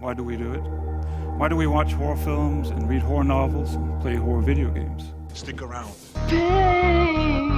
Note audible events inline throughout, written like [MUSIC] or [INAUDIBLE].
Why do we do it? Why do we watch horror films and read horror novels and play horror video games? Stick around. Pain.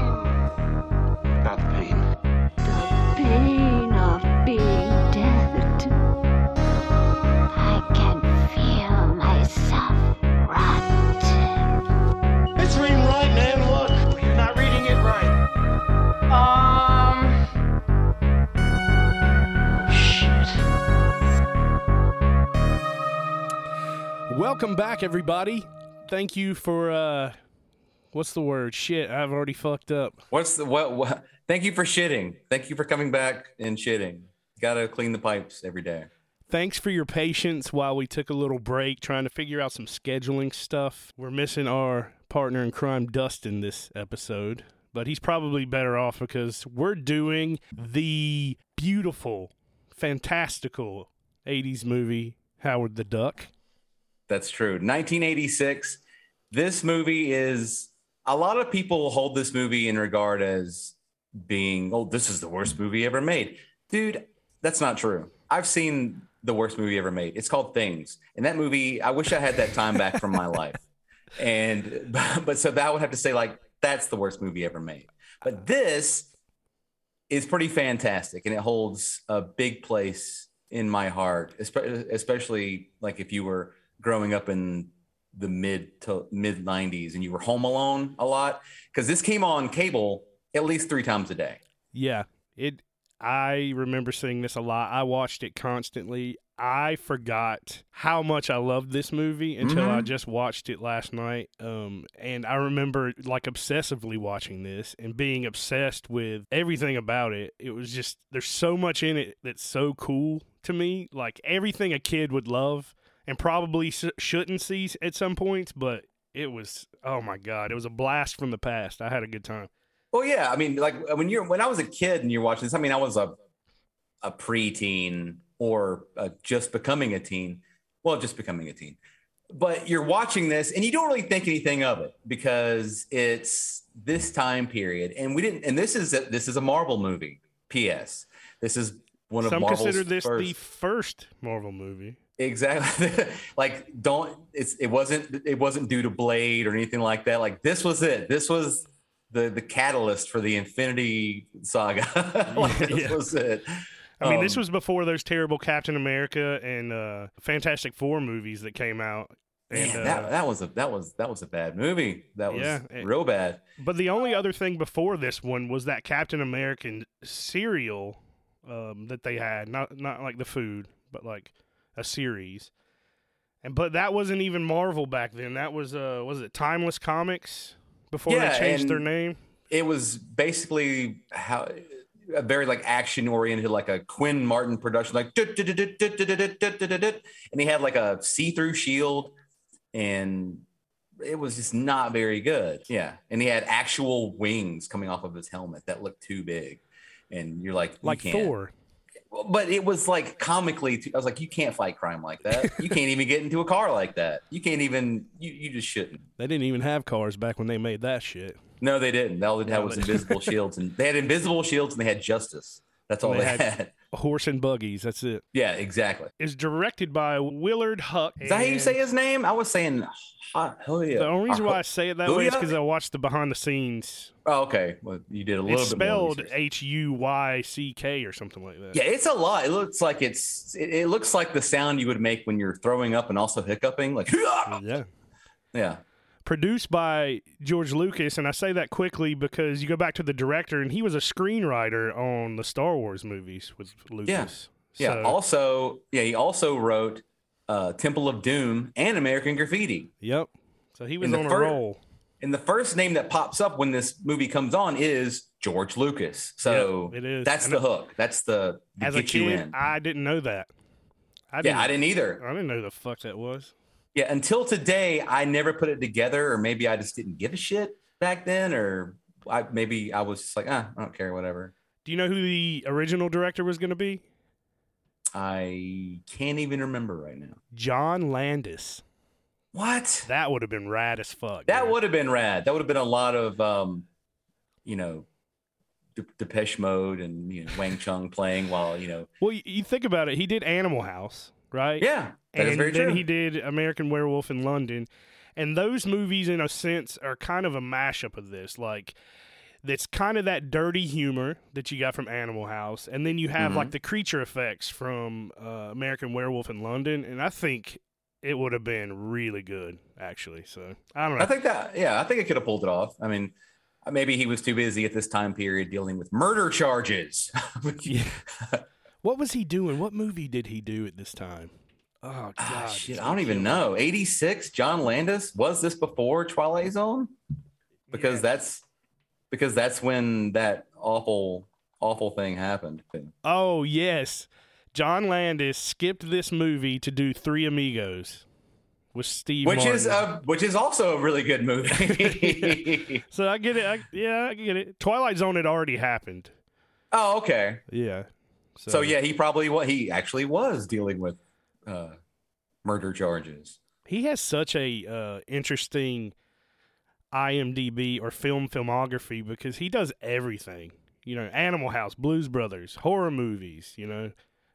Welcome back, everybody. Thank you for uh, what's the word? Shit, I've already fucked up. What's the what, what? Thank you for shitting. Thank you for coming back and shitting. Got to clean the pipes every day. Thanks for your patience while we took a little break trying to figure out some scheduling stuff. We're missing our partner in crime, Dustin, this episode, but he's probably better off because we're doing the beautiful, fantastical 80s movie, Howard the Duck. That's true. 1986. This movie is a lot of people hold this movie in regard as being, oh, this is the worst movie ever made. Dude, that's not true. I've seen the worst movie ever made. It's called Things. And that movie, I wish I had that time back from my life. And [LAUGHS] but so that would have to say, like, that's the worst movie ever made. But this is pretty fantastic and it holds a big place in my heart, espe- especially like if you were growing up in the mid to mid 90s and you were home alone a lot because this came on cable at least three times a day Yeah, it. I remember seeing this a lot. I watched it constantly. I forgot how much I loved this movie until I Mhm. just watched it last night. Um, and I remember like obsessively watching this and being obsessed with everything about it. It was just there's so much in it that's so cool to me. Like everything a kid would love and probably sh- shouldn't see at some points, but it was oh my god, it was a blast from the past. I had a good time. well yeah i mean like when you're when i was a kid and you're watching this i mean i was a a preteen or uh, just becoming a teen well just becoming a teen but you're watching this and you don't really think anything of it because it's this time period and we didn't and this is a, this is a marvel movie ps this is one of Some Marvel's consider this first. the first Marvel movie. Exactly. [LAUGHS] like don't it's it wasn't it wasn't due to Blade or anything like that. Like this was it. This was the the catalyst for the Infinity Saga. [LAUGHS] like, [LAUGHS] Yeah, this was it. I mean, this Um, was before those terrible Captain America and uh, Fantastic Four movies that came out. And, man, uh, that that was a that was that was a bad movie. That was Yeah, it- real bad. but the only other thing before this one was that Captain American serial um, that they had, not not like the food, but like a series. And but that wasn't even Marvel back then. That was uh, was it Timely Comics before Yeah, they changed their name? It was basically how a very like action oriented, like a Quinn Martin production, like and he had like a see through shield, and it was just not very good. Yeah, and he had actual wings coming off of his helmet that looked too big, and you're like, you Like can't. Thor. But it was like comically. Too, I was like, you can't fight crime like that. You can't even get into a car like that. You can't even. You you just shouldn't. They didn't even have cars back when they made that shit. No, they didn't. All they had was invisible shields, and they had invisible shields, and they had justice. That's all They they, had- had. Horse and buggies. That's it. Yeah, exactly. Is directed by Willard Huyck. Is that how you say his name? I was saying, hot, hell yeah. The only reason uh, why I say it that way is because I watched the behind the scenes. Oh, okay. Well, you did a little It's bit spelled. H U Y C K or something like that. Yeah, it's a lot. It looks like it's. It, it looks like the sound you would make when you're throwing up and also hiccuping, like [LAUGHS] Yeah. yeah. Produced by George Lucas, and I say that quickly because you go back to the director, and he was a screenwriter on the Star Wars movies with Lucas. Yeah. So- Also, yeah, he also wrote uh, Temple of Doom and American Graffiti. Yep. So he was In the on a roll. And the first name that pops up when this movie comes on is George Lucas. So Yep, it is. that's And the hook. That's the to As a kid, in. I didn't know that. I yeah, I didn't either. I didn't know who the fuck that was. Yeah, until today, I never put it together, or maybe I just didn't give a shit back then, or I maybe I was just like, ah, I don't care, whatever. Do you know who the original director was going to be? I can't even remember right now. John Landis. What? That would have been rad as fuck. That would have been rad. That would have been a lot of, um, you know, De- Depeche Mode and you know Wang Chung playing while you know. Well, you, you think about it. He did Animal House. right? Yeah, that and then true. he did American Werewolf in London, and those movies, in a sense, are kind of a mashup of this. Like, that's kind of that dirty humor that you got from Animal House, and then you have Mhm. like the creature effects from uh, American Werewolf in London, and I think it would have been really good, actually. So I don't know. I think that, yeah, I think it could have pulled it off. I mean, maybe he was too busy at this time period dealing with murder charges. [LAUGHS] Yeah. what was he doing? What movie did he do at this time? Oh God, Ah, shit, I don't even know. 86, John Landis. Was this before Twilight Zone? Because Yeah. that's because that's when that awful, awful thing happened. Oh yes, John Landis skipped this movie to do Three Amigos with Steve. Which is Martin. uh which is also a really good movie. [LAUGHS] so I get it. I, yeah, I get it. Twilight Zone had already happened. oh, okay. Yeah. So yeah, he probably what he actually was dealing with uh murder charges. he has such a uh, interesting IMDb or film filmography because he does everything. You know, Animal House, Blues Brothers, horror movies. You know,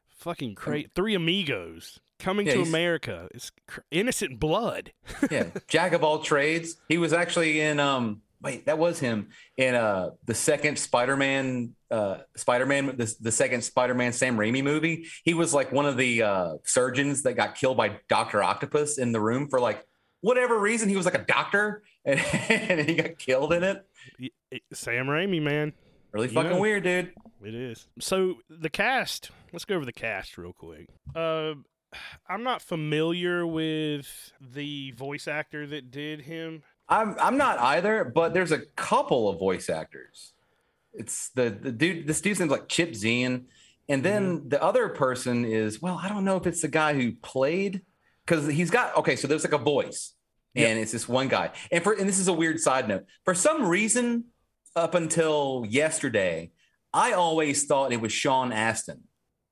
fucking crazy. Three Amigos, Coming Yeah, to America. It's cr- Innocent Blood. [LAUGHS] yeah, jack of all trades. He was actually in um wait, that was him in uh the second Spider-Man uh Spider-Man the, the second Spider-Man Sam Raimi movie. He was like one of the uh surgeons that got killed by Dr. Octopus in the room for like whatever reason. He was like a doctor and, [LAUGHS] and he got killed in it. Sam Raimi, man. Really You fucking know. weird, dude. It is. So the cast. Let's go over the cast real quick. Uh, I'm not familiar with the voice actor that did him. I'm I'm not either, but there's a couple of voice actors. It's the the dude. This dude's name's like Chip Zien, and then mm-hmm. the other person is well, I don't know if it's the guy who played because he's got okay. So there's like a voice, and it's this one guy. And for and this is a weird side note. For some reason, up until yesterday, I always thought it was Sean Astin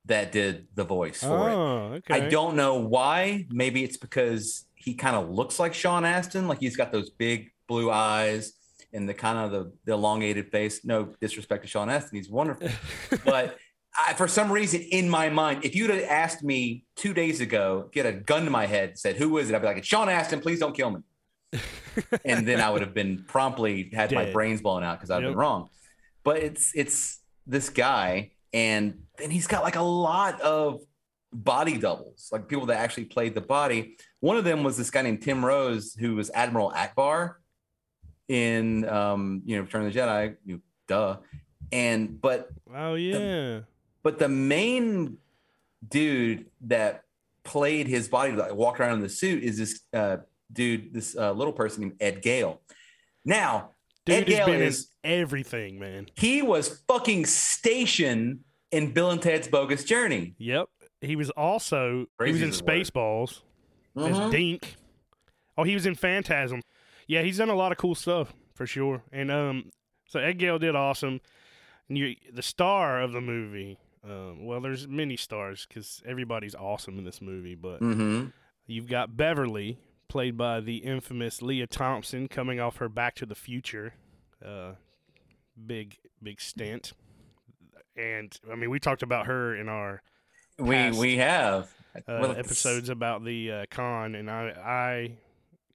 that did the voice for it. oh, okay. I don't know why. Maybe it's because he kind of looks like Sean Astin, like he's got those big blue eyes and the kind of the, the elongated face. No disrespect to Sean Astin, he's wonderful. [LAUGHS] but I, for some reason, in my mind, if you'd have asked me two days ago, get a gun to my head, said, "Who is it?" I'd be like, "It's Sean Astin. Please don't kill me." [LAUGHS] and then I would have been promptly had my Dead. brains blown out because I'd Yep. been wrong. But it's it's this guy, and then he's got like a lot of body doubles, like people that actually played the body. One of them was this guy named Tim Rose, who was Admiral Ackbar in um, you know Return of the Jedi. You duh. And but Oh yeah. but the main dude that played his body, like walked around in the suit, is this uh, dude, this uh, little person named Ed Gale. Now, Ed Dude has Gale been is in everything, man. he was fucking stationed in Bill and Ted's Bogus Journey. Yep. He was also he was in is the word. Spaceballs as Dink. Oh, he was in Phantasm. Yeah, he's done a lot of cool stuff for sure. And um, so Ed Gale did awesome. And you, the star of the movie. Um, well, there's many stars because everybody's awesome in this movie, but Mhm. You've got Beverly, played by the infamous Lea Thompson, coming off her Back to the Future, uh, big big stint. And I mean, we talked about her in our We we have uh, Well, episodes about the uh, con, and I I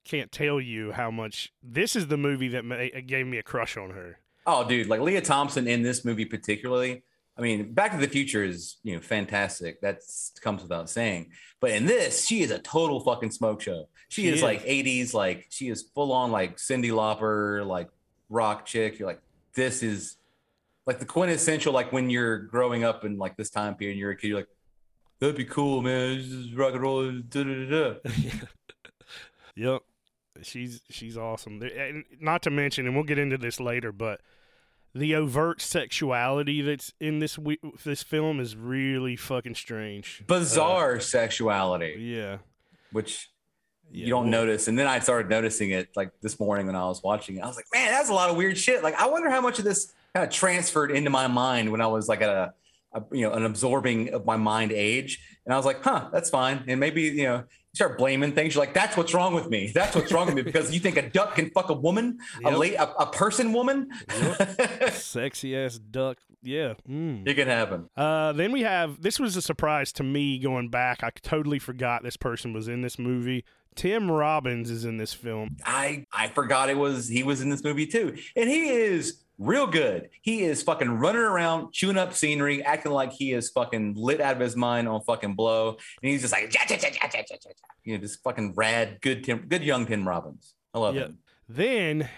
can't tell you how much this is the movie that ma- gave me a crush on her. Oh, dude, like Lea Thompson in this movie particularly. I mean, Back to the Future is you know fantastic. That comes without saying. But in this, she is a total fucking smoke show. She, She is, is. like '80s, like she is full on like Cyndi Lauper, like rock chick. You're like, this is like the quintessential like when you're growing up in like this time period. You're a kid. You're like, that'd be cool, man. This is rock and roll. Da, da, da. [LAUGHS] Yep. She's she's awesome. And not to mention, and we'll get into this later, but the overt sexuality that's in this we- this film is really fucking strange. Bizarre sexuality. Yeah. which Yeah, you don't well- notice. And then I started noticing it like this morning when I was watching it. I was like, man, that's a lot of weird shit. Like, I wonder how much of this kind of transferred into my mind when I was like at a, a you know, an absorbing of my mind age. And I was like, huh, that's fine. And maybe, you know, start blaming things. You're like, that's what's wrong with me. That's what's wrong with me because you think a duck can fuck a woman, a Yep. late, a, a person woman. [LAUGHS] Sexy ass duck. Yeah. Mm. it can happen. Uh, then we have this was a surprise to me going back. I totally forgot this person was in this movie. Tim Robbins is in this film. I I forgot it was he was in this movie too, and he is real good. He is fucking running around, chewing up scenery, acting like he is fucking lit out of his mind on fucking blow, and he's just like, "Ja, ja, ja, ja, ja, ja, ja, ja." you know, just fucking rad, good Tim, good young Tim Robbins. I love Yeah. him. Then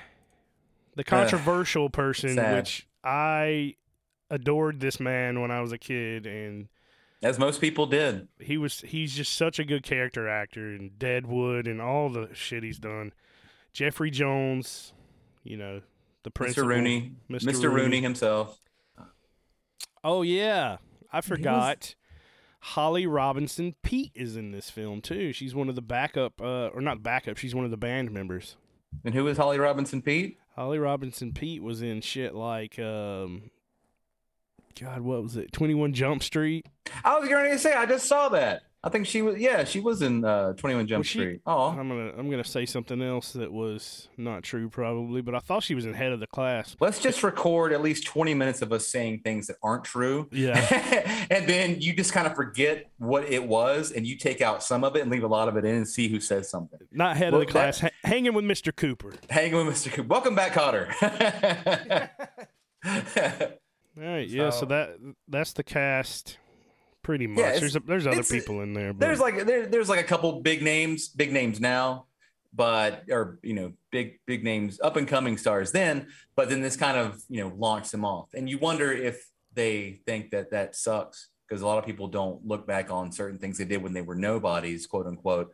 the controversial person, sad. which I adored this man when I was a kid, and As most people did. he was he's just such a good character actor and Deadwood and all the shit he's done. Jeffrey Jones, you know, the Mr. Rooney, Mr. Mr. Rooney. Rooney himself. Oh yeah, I forgot. Holly Robinson Peete is in this film too. She's one of the backup, uh, or not backup. She's one of the band members. And who is Holly Robinson Peete? Holly Robinson Peete was in shit like, um, God, what was it? Twenty One Jump Street. I was going to say I just saw that. I think she was. Yeah, she was in uh, Twenty One Jump Was Street. Oh, I'm gonna I'm gonna say something else that was not true probably, but I thought she was in Head of the Class. let's just record at least twenty minutes of us saying things that aren't true. Yeah. [LAUGHS] and then you just kind of forget what it was, and you take out some of it and leave a lot of it in, and see who says something. Not Head Well, of the Class. ha- hanging with Mr. Cooper. Hanging with Mr. Cooper. Welcome back, Cotter. [LAUGHS] [LAUGHS] All right, yeah. So So- that that's the cast, pretty much. it's- there's a, there's other people in there, but there's like there, there's like a couple big names, big names now, but or you know big big names, up and coming stars then. But then this kind of you know launched them off, and you wonder if they think that that sucks because a lot of people don't look back on certain things they did when they were nobodies, quote unquote,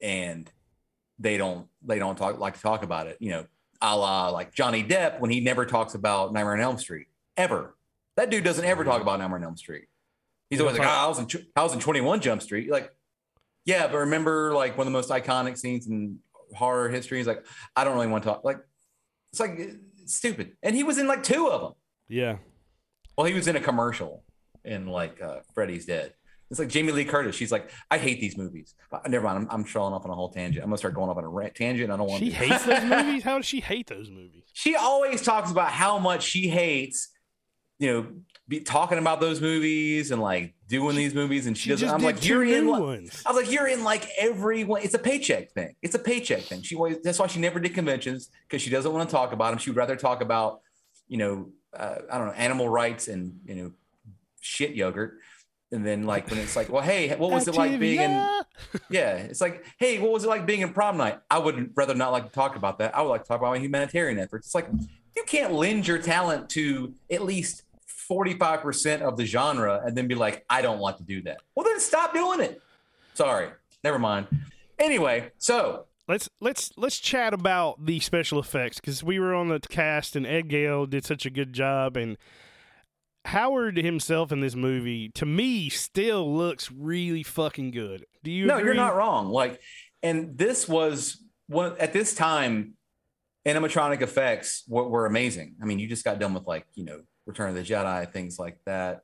and they don't they don't talk like to talk about it. You know, a la like Johnny Depp when he never talks about Nightmare on Elm Street ever. That dude doesn't ever talk about Nightmare on Elm Street. He's always like, oh, I was in I was in 21 Jump Street. You're like, yeah, but remember like one of the most iconic scenes in horror history? He's like, I don't really want to talk. Like, it's like it's stupid. And he was in like two of them. yeah. Well, he was in a commercial in like uh, Freddy's Dead. It's like Jamie Lee Curtis. She's like, I hate these movies. But never mind. I'm, I'm trolling off on a whole tangent. I'm gonna start going off on a rant, tangent. I don't want. She to. hates those movies. How does she hate those movies? She always talks about how much she hates, you know, be talking about those movies and like doing these movies, and she, She doesn't. I'm like, you're in. Like, ones. I was like, you're in like every one. It's a paycheck thing. It's a paycheck thing. She always. That's why she never did conventions because she doesn't want to talk about them. She would rather talk about, you know, uh, I don't know, animal rights and you know, shit yogurt. And then like when it's like, well, hey, what was it like being in? Yeah, it's like, hey, what was it like being in prom night? I would rather not like to talk about that. I would like to talk about my humanitarian efforts. It's like you can't lend your talent to at least 45% of the genre and then be like, I don't want to do that. Well, then stop doing it. Sorry. Never mind. Anyway, so Let's let's let's chat about the special effects because we were on the cast and Ed Gale did such a good job and Howard himself in this movie to me still looks really fucking good. Do you? no, agree? you're not wrong. Like, and this was one at this time, animatronic effects were, were amazing. I mean, you just got done with like you know Return of the Jedi, things like that,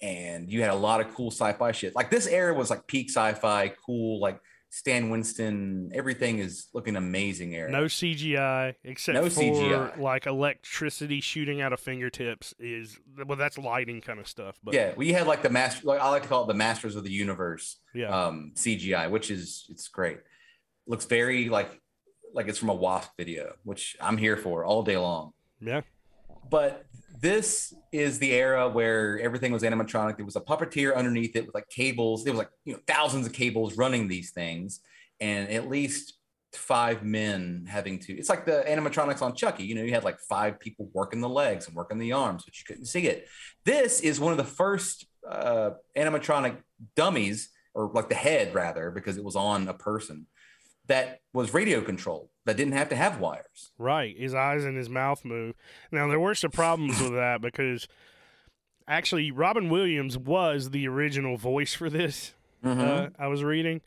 and you had a lot of cool sci-fi shit. Like this era was like peak sci-fi, cool. Like Stan Winston, everything is looking amazing. Era. No CGI except No for CGI. like electricity shooting out of fingertips is well that's lighting kind of stuff. But yeah, we had like the master. Like I like to call it the Masters of the Universe. yeah, um, CGI, which is it's great. Looks very like like it's from a Wasp video, which I'm here for all day long. yeah. But this is the era where everything was animatronic. There was a puppeteer underneath it with like cables. There was like you know thousands of cables running these things, and at least five men having to. It's like the animatronics on Chucky. You know, you had like five people working the legs and working the arms, but you couldn't see it. This is one of the first uh, animatronic dummies, or like the head rather, because it was on a person that was radio controlled that didn't have to have wires. Right. His eyes and his mouth move. Now there were some problems with that because actually Robin Williams was the original voice for this. Mm-hmm. Uh, I was reading,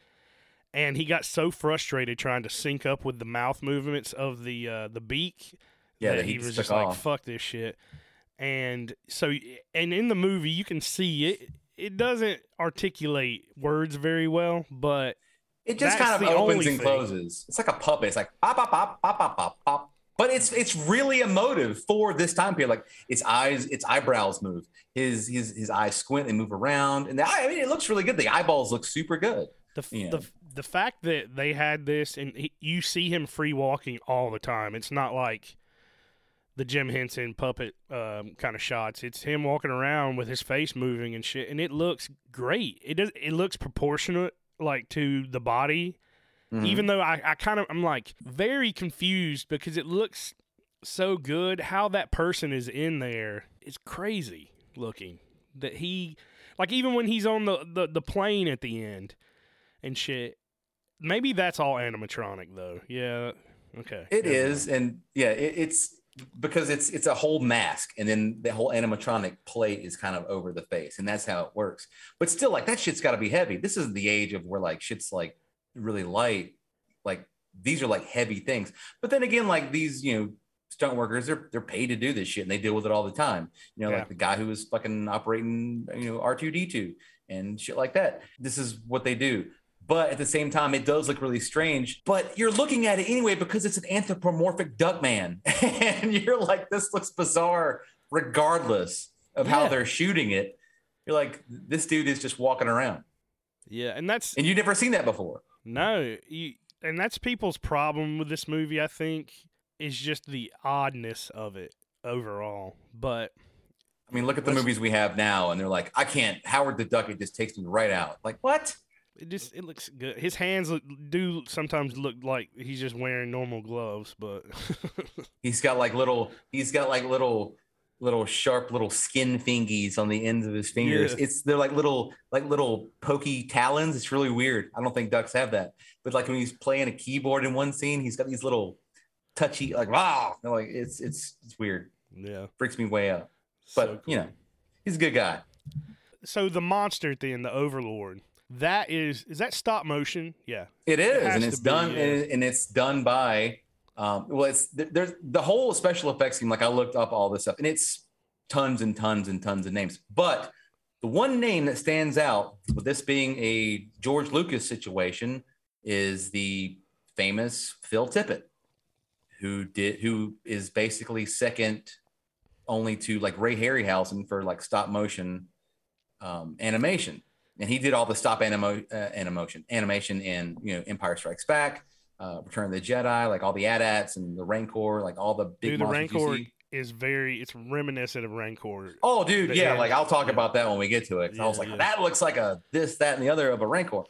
and he got so frustrated trying to sync up with the mouth movements of the uh, the beak yeah, that he, was just like, "Fuck this shit." And so, and in the movie, you can see it. It doesn't articulate words very well, but It just That's kind of opens and thing. closes. It's like a puppet. It's like pop, pop, pop, pop, pop, pop, pop. But it's it's really emotive for this time period. Like its eyes, its eyebrows move. His his his eyes squint and move around, and the, eye- I mean, it looks really good. The eyeballs look super good. The, f Yeah. the the fact that they had this and he, you see him free walking all the time. It's not like the Jim Henson puppet um, kind of shots. It's him walking around with his face moving and shit, and it looks great. It does. It looks proportionate, like to the body. Mhm. Even though I, I kind of I'm like very confused because it looks so good. How that person is in there is crazy looking. That he like even when he's on the, the, the plane at the end and shit. Maybe that's all animatronic though. Yeah. Okay. It Never is, and yeah, it, it's because it's it's a whole mask, and then the whole animatronic plate is kind of over the face, and that's how it works. But still, like that shit's got to be heavy. This is the age of where like shit's like really light. Like these are like heavy things. But then again, like these, you know, stunt workers, they're they're paid to do this shit, and they deal with it all the time. You know, Yeah. like the guy who was fucking operating, you know, R two D two and shit like that. This is what they do. But at the same time, it does look really strange. But you're looking at it anyway because it's an anthropomorphic duck man. [LAUGHS] and you're like, this looks bizarre regardless of how Yeah. they're shooting it. You're like, this dude is just walking around. Yeah, and that's And you've never seen that before. no, you, and that's people's problem with this movie. I think is just the oddness of it overall. But I mean, look at the movies we have now, and they're like, I can't. Howard the Duck, it just takes me right out. Like, what? It just it looks good. His hands look, do sometimes look like he's just wearing normal gloves, but [LAUGHS] He's got like little, he's got like little, little sharp little skin fingies on the ends of his fingers. Yeah. It's they're like little, like little pokey talons. It's really weird. I don't think ducks have that. But like when he's playing a keyboard in one scene, he's got these little touchy, like wow, like it's it's it's weird. yeah. Freaks me way out. But so you know, he's a good guy. so the monster at the end, the Overlord, that is is that stop motion? Yeah. It is, has and it's be, done, yeah. and, and it's done by. Um, well, it's there's the whole special effects team. Like I looked up all this stuff, and it's tons and tons and tons of names. But the one name that stands out, with this being a George Lucas situation, is the famous Phil Tippett, who did who is basically second only to like Ray Harryhausen for like stop motion um, animation and he did all the stop animo, uh, animation animation in you know Empire Strikes Back, uh, Return of the Jedi, like all the AT-ATs and the Rancor, like all the big Dude, the Rancor is very it's reminiscent of Rancor. Oh, dude, the yeah, like I'll talk Yeah. about that when we get to it. 'cause I was like, yeah. that looks like a this, that, and the other of a Rancor,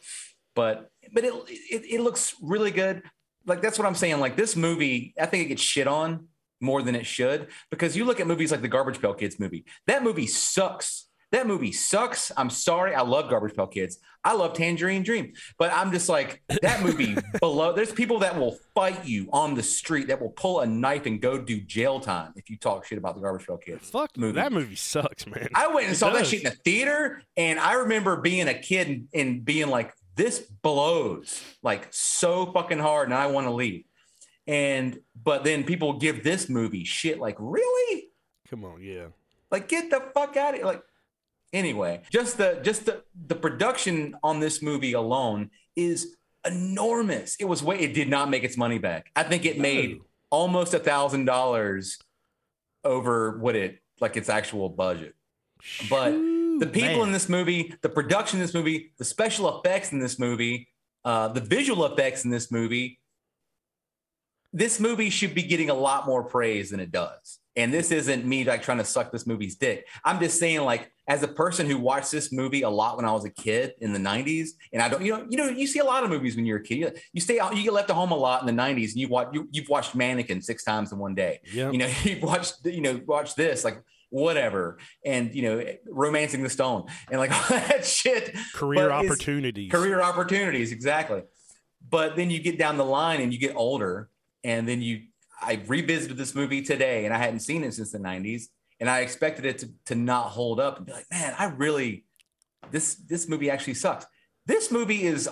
but but it, it it looks really good. Like that's what I'm saying. Like this movie, I think it gets shit on more than it should because you look at movies like the Garbage Pail Kids movie. That movie sucks. That movie sucks. I'm sorry. I love Garbage Pail Kids. I love Tangerine Dream, but I'm just like that movie [LAUGHS] below. There's people that will fight you on the street that will pull a knife and go do jail time if you talk shit about the Garbage Pail Kids. Fuck movie. that movie sucks, man. I went and It saw that shit in the theater, and I remember being a kid and, and being like, "This blows like so fucking hard," and I want to leave. And but then people give this movie shit like, "Really? Come on, yeah. Like, get the fuck out of here!" Like, anyway, just the just the the production on this movie alone is enormous. It was way. It did not make its money back. I think it made almost a thousand dollars over what it like its actual budget. But the people man. in this movie, the production in this movie, the special effects in this movie, uh, the visual effects in this movie, this movie should be getting a lot more praise than it does. And this isn't me like trying to suck this movie's dick. I'm just saying, like, as a person who watched this movie a lot when I was a kid in the '90s, and I don't, you know, you know, you see a lot of movies when you're a kid. You, you stay out, you get left at home a lot in the '90s, and you watch, you, you've watched Mannequin six times in one day Yep. you know [LAUGHS] you watch you know watch this like whatever and you know romancing the stone and like [LAUGHS] all that shit career opportunities. career opportunities exactly but then you get down the line and you get older and then you i revisited this movie today and i hadn't seen it since the 90s and i expected it to, to not hold up and be like man i really this this movie actually sucks. This movie is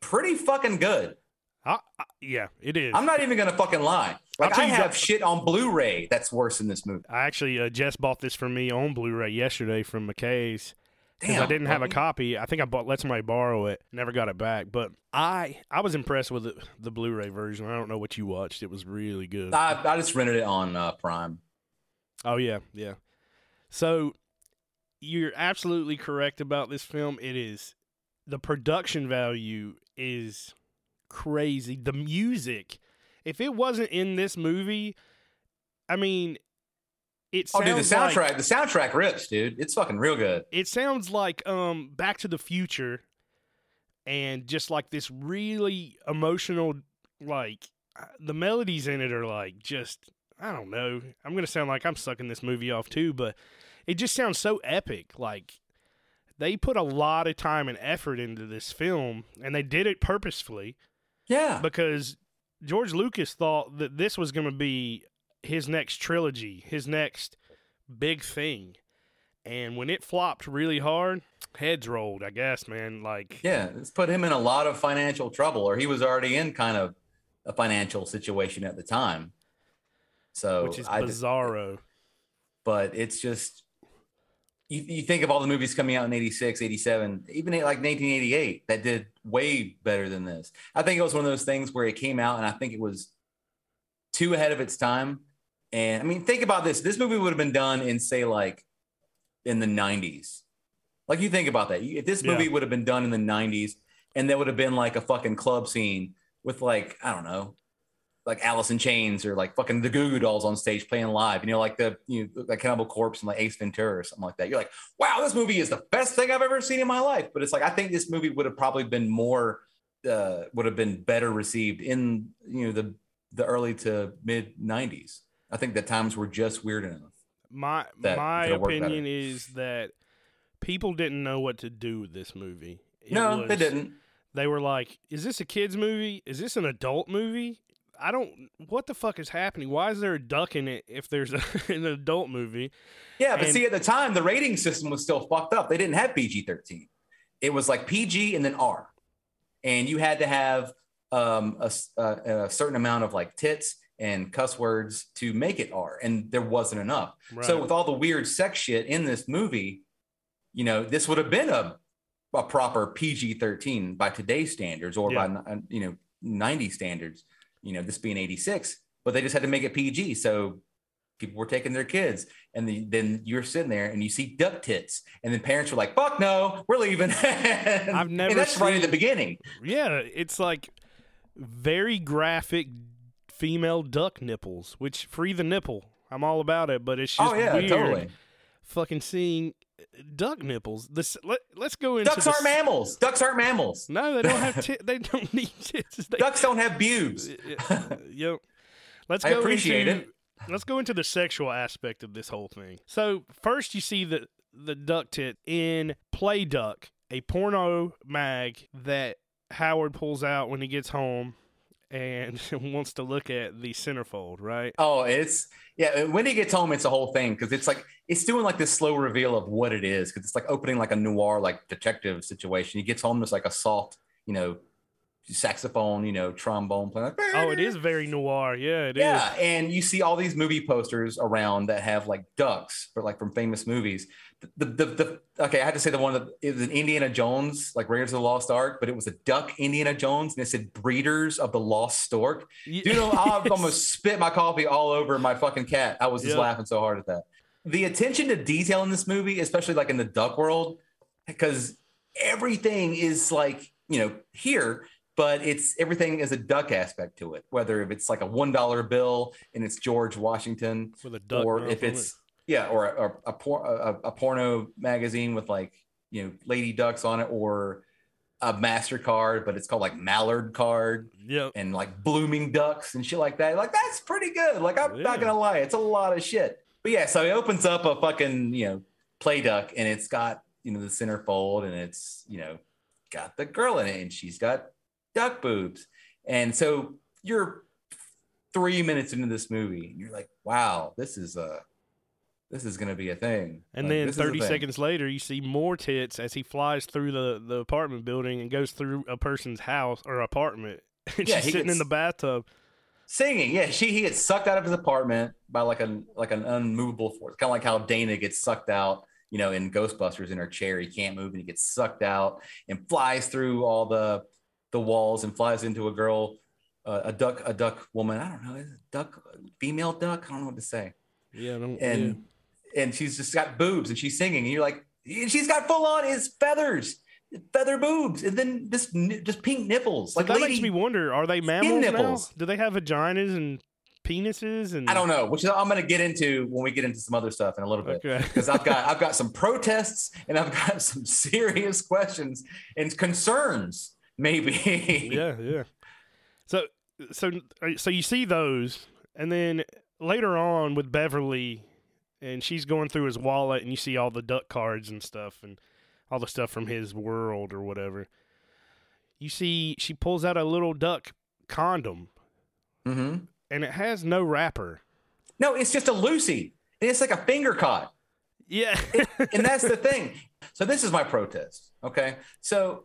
pretty fucking good. I, I, yeah, it is. i'm not even gonna fucking lie. Like i have that- shit on blu-ray that's worse than this movie. I actually uh, Jess bought this for me on Blu-ray yesterday from McKay's, because I didn't have a copy. I think I bought let somebody borrow it. Never got it back. But I I was impressed with the, the Blu-ray version. I don't know what you watched. It was really good. I, I just rented it on uh, Prime. Oh yeah, yeah. So you're absolutely correct about this film. It is the production value is crazy. The music, if it wasn't in this movie, I mean, it Oh, sounds dude, the soundtrack, like the soundtrack rips, dude. It's fucking real good. it sounds like um Back to the Future, and just like this really emotional, like the melodies in it are like just I don't know. I'm gonna sound like I'm sucking this movie off too, but it just sounds so epic. Like they put a lot of time and effort into this film, and they did it purposefully Yeah. because George Lucas thought that this was going to be his next trilogy, his next big thing. And when it flopped really hard, heads rolled, I guess, man. Like, Yeah, it's put him in a lot of financial trouble, or he was already in kind of a financial situation at the time. So, which is I just- bizarro. but it's just you, you think of all the movies coming out in 86 87 even like 1988 that did way better than this i think it was one of those things where it came out and i think it was too ahead of its time and i mean think about this this movie would have been done in say like in the 90s like you think about that if this Yeah. movie would have been done in the 90s and there would have been like a fucking club scene with like i don't know like Alice in Chains or like fucking the Goo Goo Dolls on stage playing live, you know, like the you know, like Cannibal Corpse and like Ace Ventura or something like that. You're like, wow, this movie is the best thing I've ever seen in my life. But it's like I think this movie would have probably been more, uh, would have been better received in you know the the early to mid '90s. I think that times were just weird enough. My my opinion is that people didn't know what to do with this movie. It no, was- they didn't. They were like, "Is this a kids movie? Is this an adult movie? I don't. What the fuck is happening? Why is there a duck in it if there's a, [LAUGHS] an adult movie?" Yeah, but And- see, at the time, the rating system was still fucked up. They didn't have PG 13. It was like PG and then R. And you had to have um, a, a- a certain amount of like tits and cuss words to make it R. And there wasn't enough. So, with all the weird sex shit in this movie, you know, this would have been a, a proper PG 13 by today's standards or Yeah. by, you know, 90 standards, you know, this being 86. But they just had to make it PG. So, people were taking their kids and the, then you're sitting there and you see duck tits and then parents were like fuck no we're leaving [LAUGHS] I've never and that's right at the beginning Yeah, it's like very graphic female duck nipples, which free the nipple. I'm all about it, but it's oh, just oh yeah weird totally fucking seeing uh, duck nipples. This let, let's go into ducks aren't mammals ducks aren't mammals No, they don't have [LAUGHS] ti- they don't need tits. They, ducks don't have pubes [LAUGHS] yep. Let's I go appreciate into, it. Let's go into the sexual aspect of this whole thing. So first, you see the the duck tit in Play Duck, a porno mag that Howard pulls out when he gets home and [LAUGHS] wants to look at the centerfold. Right? oh it's yeah uh, when he gets home it's a whole thing because it's like it's doing like this slow reveal of what it is because it's like opening like a noir like detective situation he gets home it's like a soft you know saxophone you know trombone playing like, Oh, it is very noir. Yeah, it is. yeah, and you see all these movie posters around that have like ducks, but like from famous movies. The, the, the, okay, I had to say the one that it was an Indiana Jones, like Raiders of the Lost Ark, but it was a duck Indiana Jones, and it said Breeders of the Lost Stork. Dude, I almost [LAUGHS] spit my coffee all over my fucking cat. I was just Yeah. laughing so hard at that. The attention to detail in this movie, especially like in the duck world, because everything is like, you know, here, but it's everything is a duck aspect to it, whether if it's like a $1 bill and it's George Washington, with a duck. or if it's, yeah, or a, or a, por- a, a porno magazine with like, you know, lady ducks on it, or a MasterCard, but it's called like Mallard card. Yep. and like blooming ducks and shit like that. Like that's pretty good. Like I'm Yeah. not gonna lie, it's a lot of shit. But yeah, so he opens up a fucking you know play duck and it's got you know the centerfold and it's you know got the girl in it and she's got duck boobs. And so you're three minutes into this movie and you're like, wow, this is a this is gonna be a thing. And Like, then this is a 30 seconds later, you see more tits as he flies through the, the apartment building and goes through a person's house or apartment. [LAUGHS] And Yeah, she's he sitting in the bathtub. singing. Yeah, she he gets sucked out of his apartment by like an like an unmovable force, kind of like how Dana gets sucked out you know, in Ghostbusters in her chair. He can't move and he gets sucked out and flies through all the the walls and flies into a girl, uh, a duck, a duck woman. I don't know, is it duck, female duck. I don't know what to say. Yeah, I don't, And she's just got boobs and she's singing. And you're like, she's got full on his feathers, feather boobs, and then this just pink nipples. Like Like that lady, makes me wonder: Are they mammals nipples. now? Do they have vaginas and penises? And I don't know, which I'm going to get into when we get into some other stuff in a little bit. Okay. [LAUGHS] because I've got I've got some protests and I've got [LAUGHS] some serious questions and concerns. Maybe. yeah, yeah. So, so, so you see those, and then later on with Beverly, and she's going through his wallet, and you see all the duck cards and stuff, and all the stuff from his world or whatever. You see, she pulls out a little duck condom, hmm and it has no wrapper. No, it's just a Lucy. And it's like a finger caught. Yeah, and that's the thing. So this is my protest. Okay. So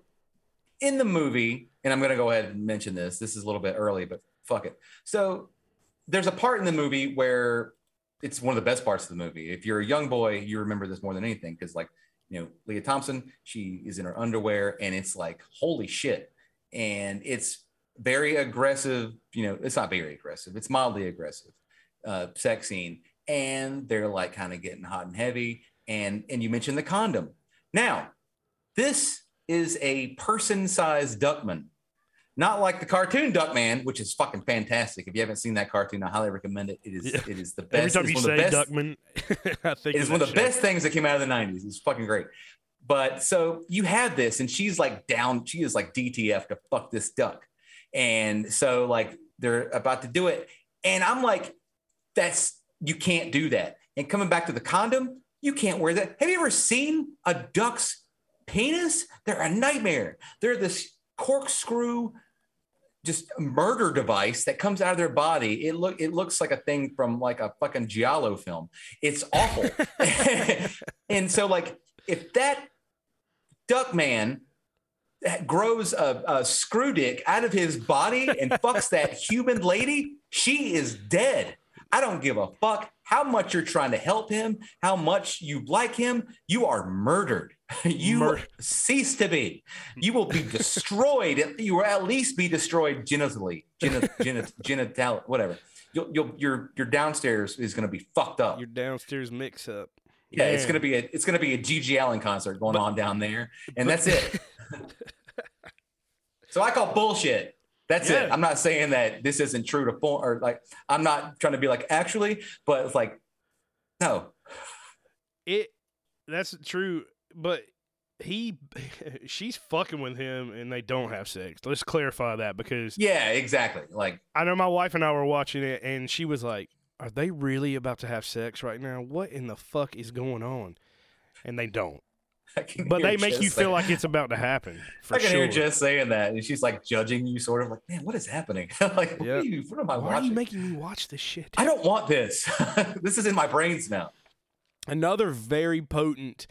in the movie, and I'm going to go ahead and mention this. This is a little bit early, but fuck it. So there's a part in the movie where it's one of the best parts of the movie. If you're a young boy, you remember this more than anything because, like, you know, Lea Thompson, she is in her underwear, and it's like, holy shit. And it's very aggressive. You know, it's not very aggressive. It's mildly aggressive uh, sex scene, and they're like kind of getting hot and heavy. And and you mentioned the condom. Now, this is a person-sized duckman, not like the cartoon Duckman, which is fucking fantastic. If you haven't seen that cartoon, I highly recommend it. It is Yeah. it is the [LAUGHS] best. every time it's you one of the say best- Duckman, [LAUGHS] I think it is one of the show. best things that came out of the 90s. It's fucking great. But so you have this, and she's like down, she is like DTF to fuck this duck. And so, like, they're about to do it. And I'm like, that's, you can't do that. And coming back to the condom, you can't wear that. Have you ever seen a duck's penis? They're a nightmare. They're this corkscrew, just murder device that comes out of their body. It look it looks like a thing from like a fucking giallo film. It's awful. [LAUGHS] [LAUGHS] and so like if that duck man grows a, a screw dick out of his body and fucks that [LAUGHS] human lady, she is dead. I don't give a fuck how much you're trying to help him, how much you like him. You are murdered. [LAUGHS] You Mur- cease to be. [LAUGHS] You will be destroyed. You will at least be destroyed genitally, genit, [LAUGHS] genit, genital, whatever. You'll, you'll, your, your downstairs is going to be fucked up. Your downstairs mix up. Yeah, it's gonna be a it's gonna be a GG Allin concert going on down there, and that's it. so I call bullshit. That's it. I'm not saying that this isn't true to form, or like I'm not trying to be like actually, but it's like no. It that's true, but he [LAUGHS] she's fucking with him and they don't have sex. Let's clarify that because Yeah, exactly. Like I know my wife and I were watching it and she was like, "Are they really about to have sex right now? What in the fuck is going on?" And they don't. I can But they make Jess you feel like it's about to happen. For I can sure. hear Jess saying that, and she's like judging you, sort of like, man, what is happening? [LAUGHS] like, what, are you, what am I Why are you making me watch this shit? I don't want this. [LAUGHS] this is in my brains now. Another very potent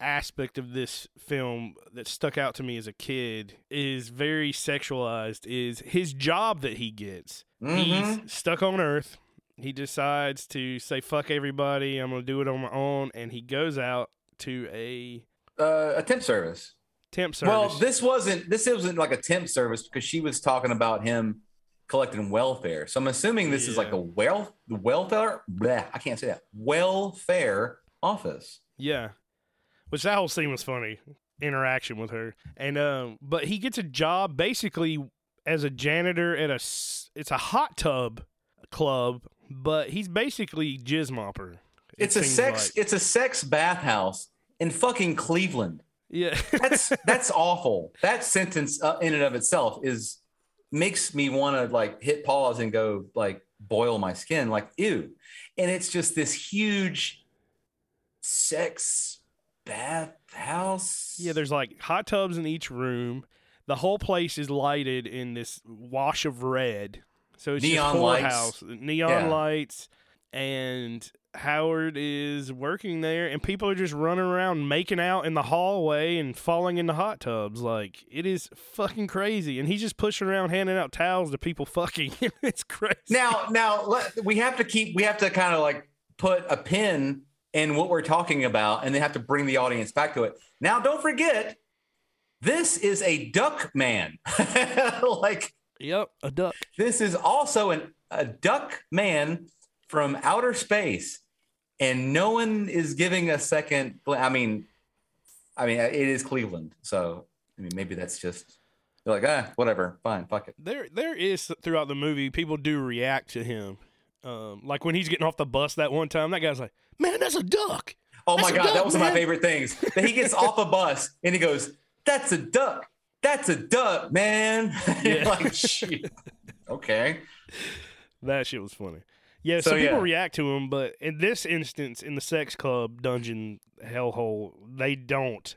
aspect of this film that stuck out to me as a kid is very sexualized is his job that he gets. Mhm. He's stuck on earth. He decides to say fuck everybody, I'm going to do it on my own and he goes out to a Uh, a temp service. temp service. Well, this wasn't this wasn't like a temp service because she was talking about him collecting welfare. So I'm assuming this is like a well the welfare. Bleh, I can't say that welfare office. Yeah. Which that whole scene was funny. Interaction with her. And um but he gets a job basically as a janitor at a it's a hot tub club, but he's basically jizz mopper. It It's a sex. like. It's a sex bathhouse in fucking Cleveland. Yeah. [LAUGHS] That's that's awful. That sentence uh, in and of itself is makes me want to like hit pause and go like boil my skin. Like ew, and it's just this huge sex bathhouse. yeah, there's like hot tubs in each room. The whole place is lighted in this wash of red. So it's Neon just lights. neon Yeah. lights, and Howard is working there, and people are just running around making out in the hallway and falling into hot tubs. Like it is fucking crazy, and he's just pushing around handing out towels to people [LAUGHS] fucking. it's crazy. now now let, we have to keep we have to kind of like put a pin in what we're talking about, and they have to bring the audience back to it. Now, don't forget, this is a duck man. [LAUGHS] like Yep, a duck. this is also an, a duck man from outer space, and no one is giving a second. I mean, I mean, it is Cleveland, so I mean, maybe that's just they're like, ah, whatever, fine, fuck it. There, there is throughout the movie, people do react to him. Um, like when he's getting off the bus that one time, that guy's like, "Man, that's a duck." Oh That's my god, duck, that was one of man. my favorite things. [LAUGHS] That he gets off a bus and he goes, "That's a duck. That's a duck, man." [LAUGHS] Yeah. like, shit. Okay. That shit was funny. Yeah, so, So, people yeah. react to him, but in this instance, in the sex club dungeon hellhole, they don't.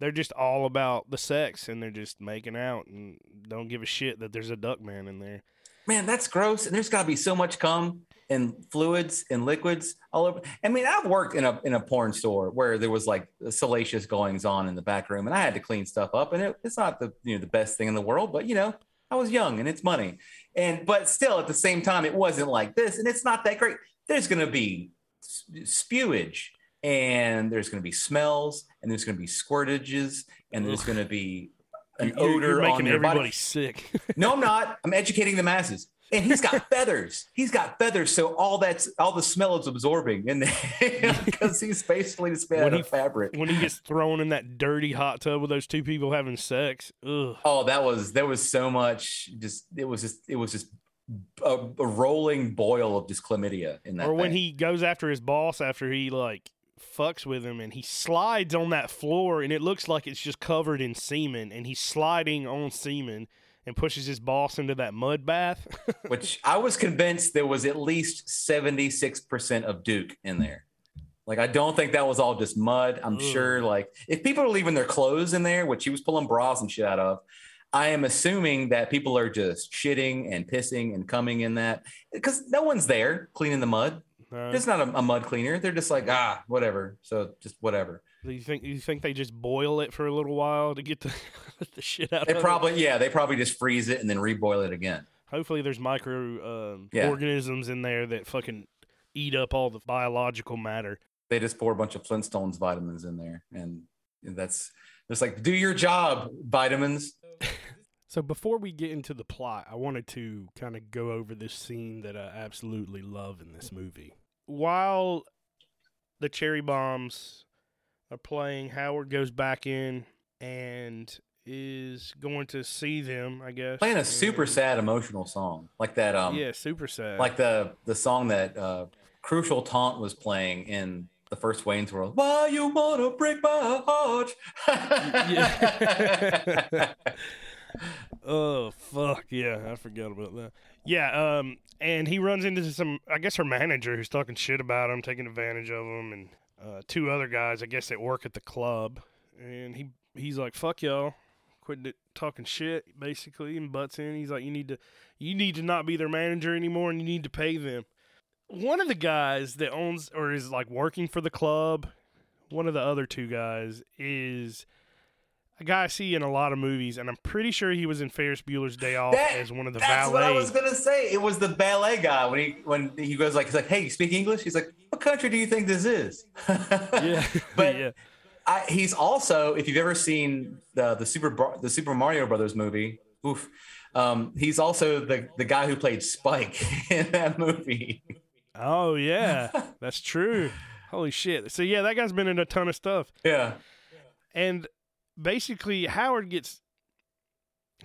They're just all about the sex, and they're just making out, and don't give a shit that there's a duck man in there. Man, that's gross. And there's got to be so much cum and fluids and liquids all over. I mean, I've worked in a in a porn store where there was like salacious goings on in the back room, and I had to clean stuff up. And it, it's not the you know the best thing in the world, but you know, I was young and it's money. And but still, at the same time, it wasn't like this, and it's not that great. There's going to be spewage, and there's going to be smells, and there's going to be squirtages, and there's going to be an You're- odor you're on making your everybody body. sick. No, I'm not. I'm educating the masses. And he's got [LAUGHS] feathers. He's got feathers, so all that's all the smell is absorbing in there [LAUGHS] because he's basically just made When out he- of fabric. when he gets thrown in that dirty hot tub with those two people having sex, ugh. Oh, that was there was so much. Just it was just it was just a, a rolling boil of just chlamydia in that. or when thing. he goes after his boss after he like fucks with him and he slides on that floor and it looks like it's just covered in semen and he's sliding on semen and pushes his boss into that mud bath. [LAUGHS] which I was convinced there was at least seventy six percent of Duke in there. Like I don't think that was all just mud. I'm Ugh. sure like if people are leaving their clothes in there, which he was pulling bras and shit out of, I am assuming that people are just shitting and pissing and coming in that because no one's there cleaning the mud. Uh, It's not a, a mud cleaner. They're just like ah whatever. So just whatever. do you think you think they just boil it for a little while to get the the shit out They of it? probably yeah they probably just freeze it and then reboil it again. Hopefully there's micro um, Yeah. organisms in there that fucking eat up all the biological matter. They just pour a bunch of Flintstones vitamins in there and that's it's like do your job vitamins. [LAUGHS] So before we get into the plot, I wanted to kind of go over this scene that I absolutely love in this movie. While the cherry bombs are playing, Howard goes back in and is going to see them, I guess. playing a super sad emotional song like that um yeah, super sad. like the the song that uh crucial taunt was playing in the first wayne's world why you wanna break my heart [LAUGHS] oh fuck yeah, I forgot about that. Yeah, um, and he runs into some, I guess her manager who's talking shit about him, taking advantage of him, and uh, two other guys, I guess, that work at the club, and he he's like, "Fuck y'all, quit talking shit," basically, and butts in. He's like, "You need to, you need to not be their manager anymore, and you need to pay them." One of the guys that owns or is like working for the club, one of the other two guys is a guy I see in a lot of movies, and I'm pretty sure he was in Ferris Bueller's Day Off That- as one of the that's what i was gonna say it was the ballet guy when he when he goes like he's like hey you speak english he's like what country do you think this is [LAUGHS] yeah, [LAUGHS] but yeah. I, he's also if you've ever seen the the super the super mario brothers movie oof um, he's also the the guy who played spike [LAUGHS] in that movie Oh yeah, [LAUGHS] that's true. Holy shit! So yeah, that guy's been in a ton of stuff, yeah and basically Howard gets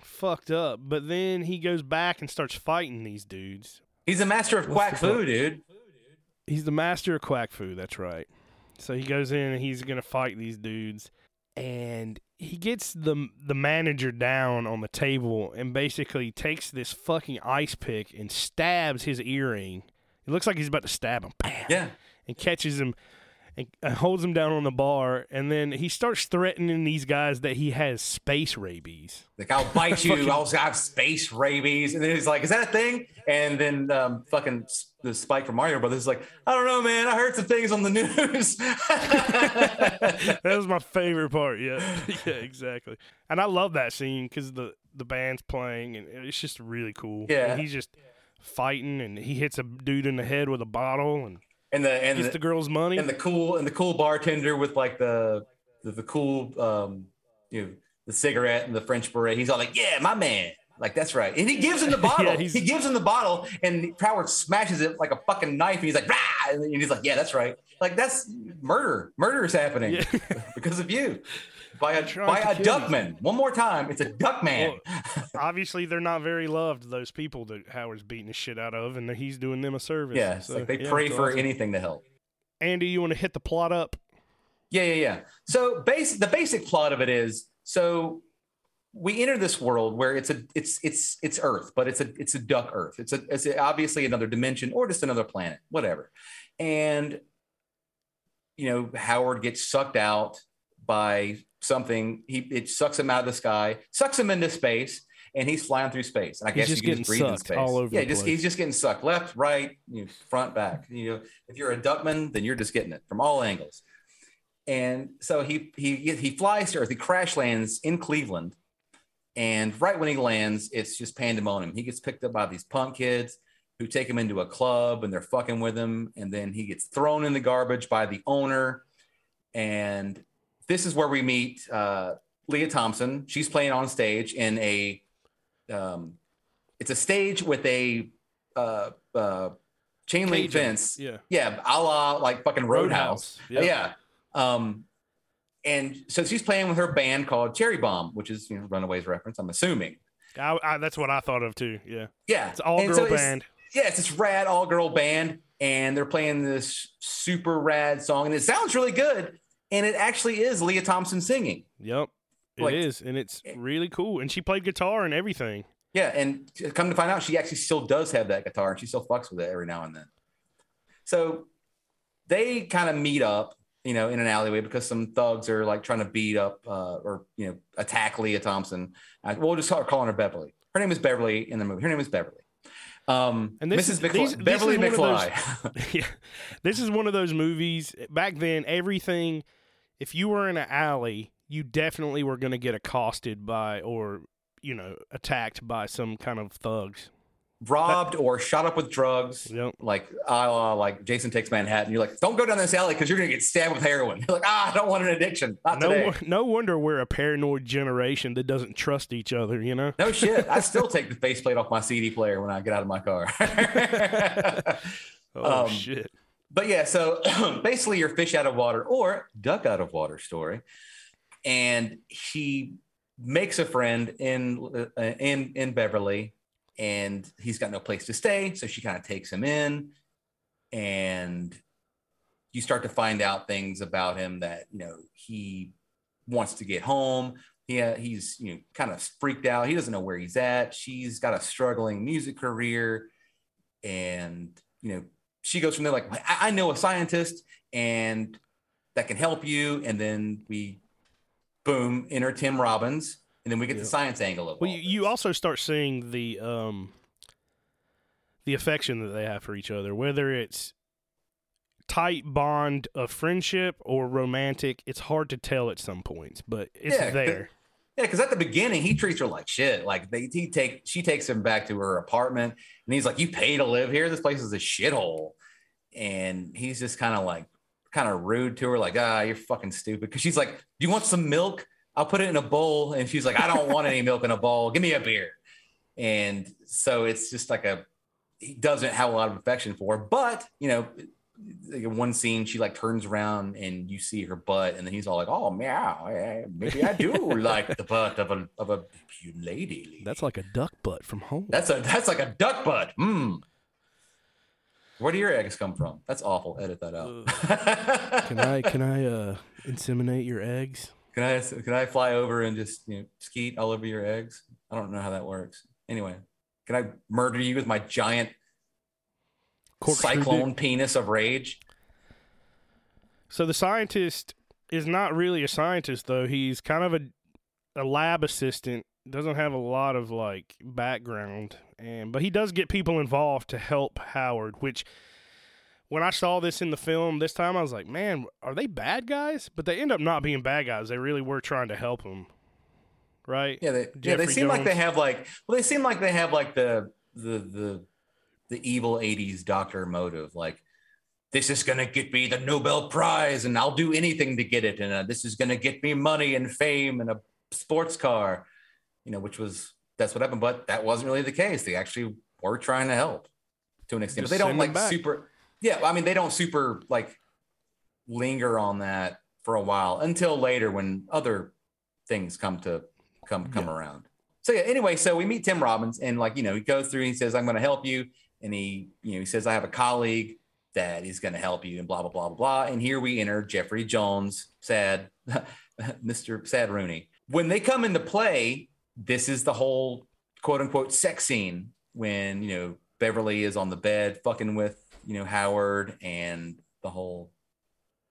fucked up, but then he goes back and starts fighting these dudes. He's a master of What's quack foo, dude. He's the master of quack fu. That's right. So he goes in and he's gonna fight these dudes, and he gets the the manager down on the table and basically takes this fucking ice pick and stabs his earring. It looks like he's about to stab him. Bam! Yeah. and catches him and uh, holds him down on the bar, and then he starts threatening these guys that he has space rabies. Like, I'll [LAUGHS] bite you. I'll have space rabies. And then he's like, is that a thing? And then um, fucking the Spike from Mario Brothers is like, I don't know, man. I heard some things on the news. [LAUGHS] that was my favorite part. Yeah, [LAUGHS] yeah, exactly. And I love that scene because the the band's playing, and it's just really cool. Yeah. and he's just fighting, and he hits a dude in the head with a bottle, and and the and the, the girl's money. and the cool and the cool bartender with like the the, the cool um you know the cigarette and the French beret. He's all like, "Yeah, my man." Like that's right, and he gives him the [LAUGHS] bottle. he's- he gives him the bottle, and Howard smashes it like a fucking knife. And he's like, "Rah!" and he's like, "Yeah, that's right." Like that's murder. Murder is happening Yeah. [LAUGHS] because of you by a by a duckman. One more time, it's a duckman. Obviously, they're not very loved. Those people that Howard's beating the shit out of, and he's doing them a service. yeah, So, like they yeah, pray for awesome. anything to help. Andy, you want to hit the plot up? Yeah, yeah, yeah. So base the basic plot of it is so we enter this world where it's a it's it's it's Earth, but it's a it's a duck Earth. It's a it's a, obviously another dimension or just another planet, whatever. And you know, Howard gets sucked out by something. He it sucks him out of the sky, sucks him into space, and he's flying through space. And I He's guess you can just breathe in space. all over yeah, just place. he's just getting sucked left, right, you know, front, back. You know, if you're a duckman, then you're just getting it from all angles. And so he he he flies to Earth. He crash lands in Cleveland, and right when he lands, it's just pandemonium. He gets picked up by these punk kids who take him into a club, and they're fucking with him. And then he gets thrown in the garbage by the owner. And this is where we meet uh, Lea Thompson. She's playing on stage in a um, it's a stage with a uh, uh, chain link fence. Yeah. Yeah, a la like fucking Roadhouse. Yep. Yeah. Um, and so she's playing with her band called Cherry Bomb, which is you know Runaways reference. I'm assuming. I, I, that's what I thought of too. Yeah. Yeah, It's all girl so it's- band. Yeah, it's this rad all girl band, and they're playing this super rad song, and it sounds really good. And it actually is Lea Thompson singing. Yep. It is, Like- and it's really cool. And she played guitar and everything. Yeah, and come to find out, she actually still does have that guitar, and she still fucks with it every now and then. So they kind of meet up, you know, in an alleyway because some thugs are like trying to beat up uh, or you know attack Lea Thompson. We'll just start calling her Beverly. Her name is Beverly in the movie. Her name is Beverly. Um, And this Mrs. is- McFly, these- this Beverly is one of those- McFly. [LAUGHS] yeah. This is one of those movies. Back then, everything, if you were in an alley, you definitely were going to get accosted by or, you know, attacked by some kind of thugs. robbed or shot up with drugs. Yep. Like la like Jason takes Manhattan. You're like, don't go down this alley because you're gonna get stabbed with heroin. [LAUGHS] You're like, ah, I don't want an addiction. Not No, today. no wonder we're a paranoid generation that doesn't trust each other, you know? No shit. I [LAUGHS] still take the faceplate off my CD player when I get out of my car. [LAUGHS] Oh, Um, shit. But yeah, so [CLEARS THROAT] basically, you're fish out of water or duck out of water story. And he makes a friend in uh, in in Beverly, and he's got no place to stay, so she kind of takes him in, and you start to find out things about him that you know he wants to get home. Yeah, he's you know kind of freaked out. He doesn't know where he's at. She's got a struggling music career, and you know she goes from there like I, I know a scientist and that can help you. And then we boom enter Tim Robbins, and then we get Yeah. the science angle of Well, you, you also start seeing the um the affection that they have for each other, whether it's tight bond of friendship or romantic. It's hard to tell at some points, but it's Yeah, there. Yeah, because at the beginning he treats her like shit. Like they he take she takes him back to her apartment, and he's like, "You pay to live here. This place is a shithole." And he's just kind of like, kind of rude to her, like, "Ah, you're fucking stupid." Because she's like, "Do you want some milk? I'll put it in a bowl." And she's like, "I don't want any milk in a bowl. Give me a beer." And so it's just like a he doesn't have a lot of affection for her, but you know. Like in one scene, she like turns around and you see her butt, and then he's all like, "Oh meow, eh, maybe I do [LAUGHS] like the butt of a of a lady." That's like a duck butt from home. That's a that's like a duck butt. Hmm. Where do your eggs come from? That's awful. Edit that out. [LAUGHS] can I can I uh inseminate your eggs? can I can I fly over and just you know skeet all over your eggs? I don't know how that works. Anyway, can I murder you with my giant Corkscrew cyclone dick. penis of rage? So the scientist is not really a scientist though. He's kind of a a lab assistant. Doesn't have a lot of like background, and but he does get people involved to help Howard. Which, when I saw this in the film this time, I was like, man, are they bad guys? But they end up not being bad guys. They really were trying to help him, right? Yeah, they yeah they Jeffrey seem like they have like well they seem like they have like the the the the evil '80s doctor motive like. this is going to get me the Nobel Prize and I'll do anything to get it. And uh, this is going to get me money and fame and a sports car, you know, which was, that's what happened. But that wasn't really the case. They actually were trying to help to an extent. Just But they don't like super, yeah, I mean, they don't super like linger on that for a while until later when other things come to come come around. So yeah, anyway, so we meet Tim Robbins and like, you know, he goes through and he says, I'm going to help you. And he, you know, he says, I have a colleague that is going to help you and blah, blah, blah, blah, blah. And here we enter Jeffrey Jones, sad, [LAUGHS] Mr. Sad Rooney. When they come into play, this is the whole quote unquote sex scene when, you know, Beverly is on the bed fucking with, you know, Howard and the whole,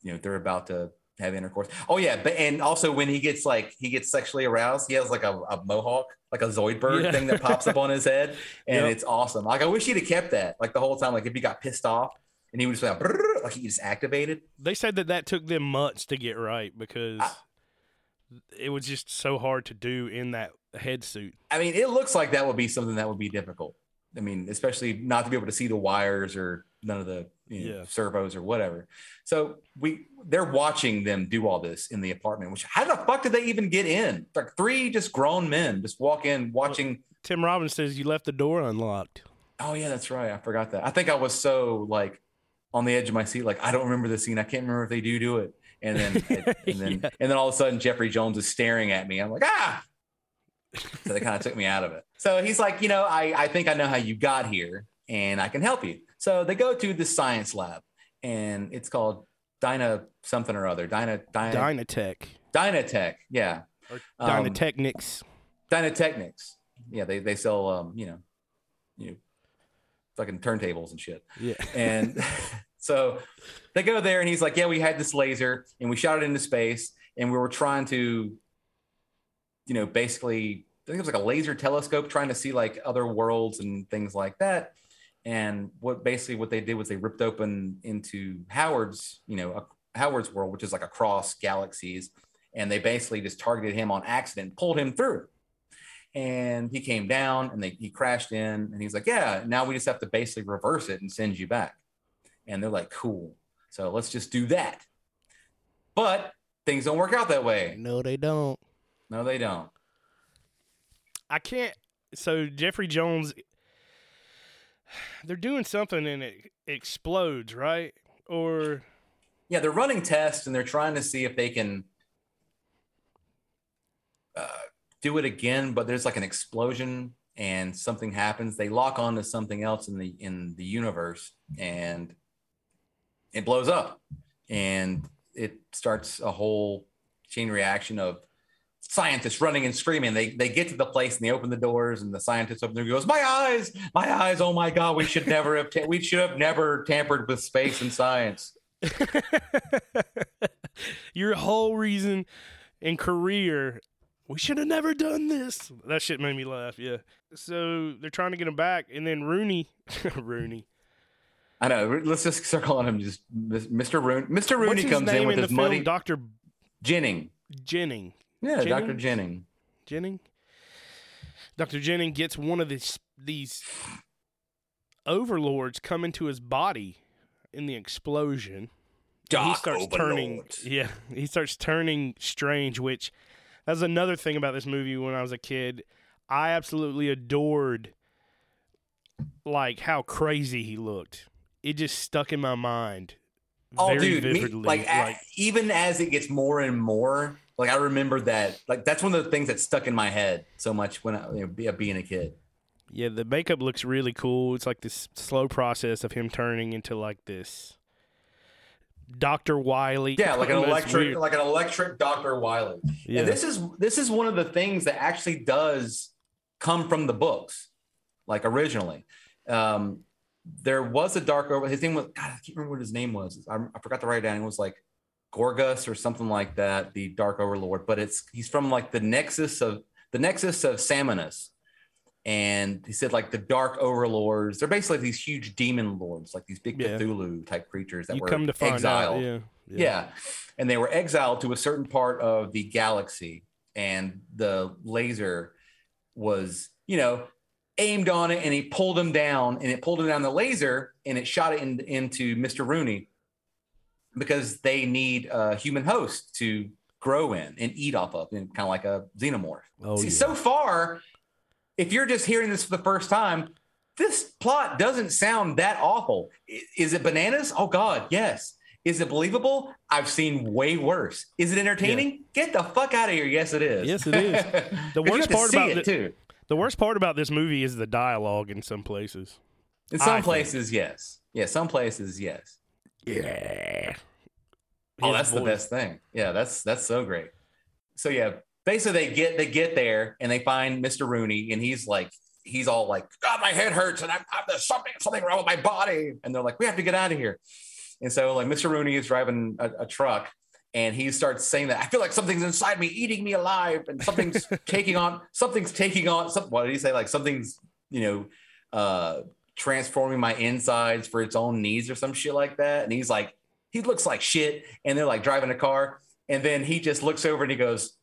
you know, they're about to have intercourse. Oh yeah, but and also when he gets like he gets sexually aroused, he has like a, a mohawk, like a Zoidberg Yeah. thing that pops up on his head, [LAUGHS] and Yep. it's awesome. Like I wish he'd have kept that like the whole time. Like if he got pissed off and he would just like, like he just activated. They said that that took them months to get right because I- it was just so hard to do in that head suit. I mean, it looks like that would be something that would be difficult. I mean, especially not to be able to see the wires or none of the you know, Yeah. servos or whatever. So we they're watching them do all this in the apartment. Which how the fuck did they even get in? Like three just grown men just walk in watching. Tim Robbins says you left the door unlocked. Oh yeah, that's right. I forgot that. I think I was so like on the edge of my seat, like I don't remember the scene. I can't remember if they do do it. And then [LAUGHS] and then Yeah. and then all of a sudden Jeffrey Jones is staring at me. I'm like ah. So they kind of took me out of it. So he's like, you know, I I think I know how you got here, and I can help you. So they go to the science lab, and it's called Dyna something or other. Dyna Dyna Dynatech. Dynatech. Yeah. Or Um, Dynatechnics. Dynatechnics. Yeah, they they sell um, you know, you know, fucking turntables and shit. Yeah. And [LAUGHS] [LAUGHS] so they go there and he's like, Yeah, we had this laser and we shot it into space and we were trying to, you know, basically I think it was like a laser telescope trying to see like other worlds and things like that. And what basically what they did was they ripped open into Howard's, you know, a, Howard's world, which is like across galaxies, and they basically just targeted him on accident, pulled him through. And he came down and they he crashed in and he's like, Yeah, now we just have to basically reverse it and send you back. And they're like, Cool. So let's just do that. But things don't work out that way. No, they don't. No, they don't. I can't. So Jeffrey Jones, they're doing something and it explodes, right? Or Yeah, they're running tests and they're trying to see if they can uh, do it again. But there's like an explosion and something happens. They lock on to something else in the in the universe and it blows up. And it starts a whole chain reaction of scientists running and screaming. They they get to the place and they open the doors and the scientist opens and goes, "My eyes, my eyes! Oh my God, we should never have ta- we should have never tampered with space and science." [LAUGHS] your whole reason and career. We should have never done this. That shit made me laugh. Yeah. So they're trying to get him back, and then Rooney, [LAUGHS] Rooney. I know. Let's just circle on him. Just Mr. Rooney. Mr. Rooney comes in with in his money. Doctor film? Doctor Jennings. Jennings. Yeah, Dr. Jennings? Jennings. Jennings. Doctor Jennings gets one of these these overlords come into his body in the explosion. and he Doc starts turning. Yeah, [LAUGHS] he starts turning strange. Which that's another thing about this movie. When I was a kid, I absolutely adored like how crazy he looked. It just stuck in my mind. Oh, very dude, me, vividly. like, a- even as it gets more and more, like I remember that. Like that's one of the things that stuck in my head so much when I you know, being a kid. Yeah, the makeup looks really cool. It's like this slow process of him turning into like this Dr. Wily. Yeah, like an [LAUGHS] electric, weird. like an electric Dr. Wily. Yeah. And this is this is one of the things that actually does come from the books, like originally. Um, there was a dark over. His name was God. I can't remember what his name was. I, I forgot to write it down. It was like Gorgus or something like that. The Dark Overlord, but it's he's from like the Nexus of the Nexus of Sominus. And he said like the Dark Overlords. They're basically these huge demon lords, like these big Yeah. Cthulhu type creatures that you were come to find exiled. out. Yeah. Yeah. And they were exiled to a certain part of the galaxy. And the laser was, you know, aimed on it and he pulled him down and it pulled him down the laser and it shot it in, into Mr. Rooney because they need a human host to grow in and eat off of, and kind of like a xenomorph. Oh, See, yeah. so far, if you're just hearing this for the first time, this plot doesn't sound that awful. Is it bananas? Oh God, yes. Is it believable? I've seen way worse. Is it entertaining? Get the fuck out of here. Yes, it is. Yes, it is. [LAUGHS] The worst part about it the- too. The worst part about this movie is the dialogue in some places. In I some think. places, yes. Yeah, some places, yes. Yeah. Oh, His that's the best thing. Yeah, that's that's so great. So yeah, basically they get they get there and they find Mr. Rooney and he's like he's all like, God, my head hurts and I'm, I'm there's something something wrong with my body. And they're like, we have to get out of here. And so like Mr. Rooney is driving a, a truck and he starts saying that I feel like something's inside me eating me alive and something's [LAUGHS] taking on something's taking on some what did he say? Like something's, you know, uh transforming my insides for its own needs or some shit like that. And he's like, he looks like shit. And they're like driving a car. And then he just looks over and he goes,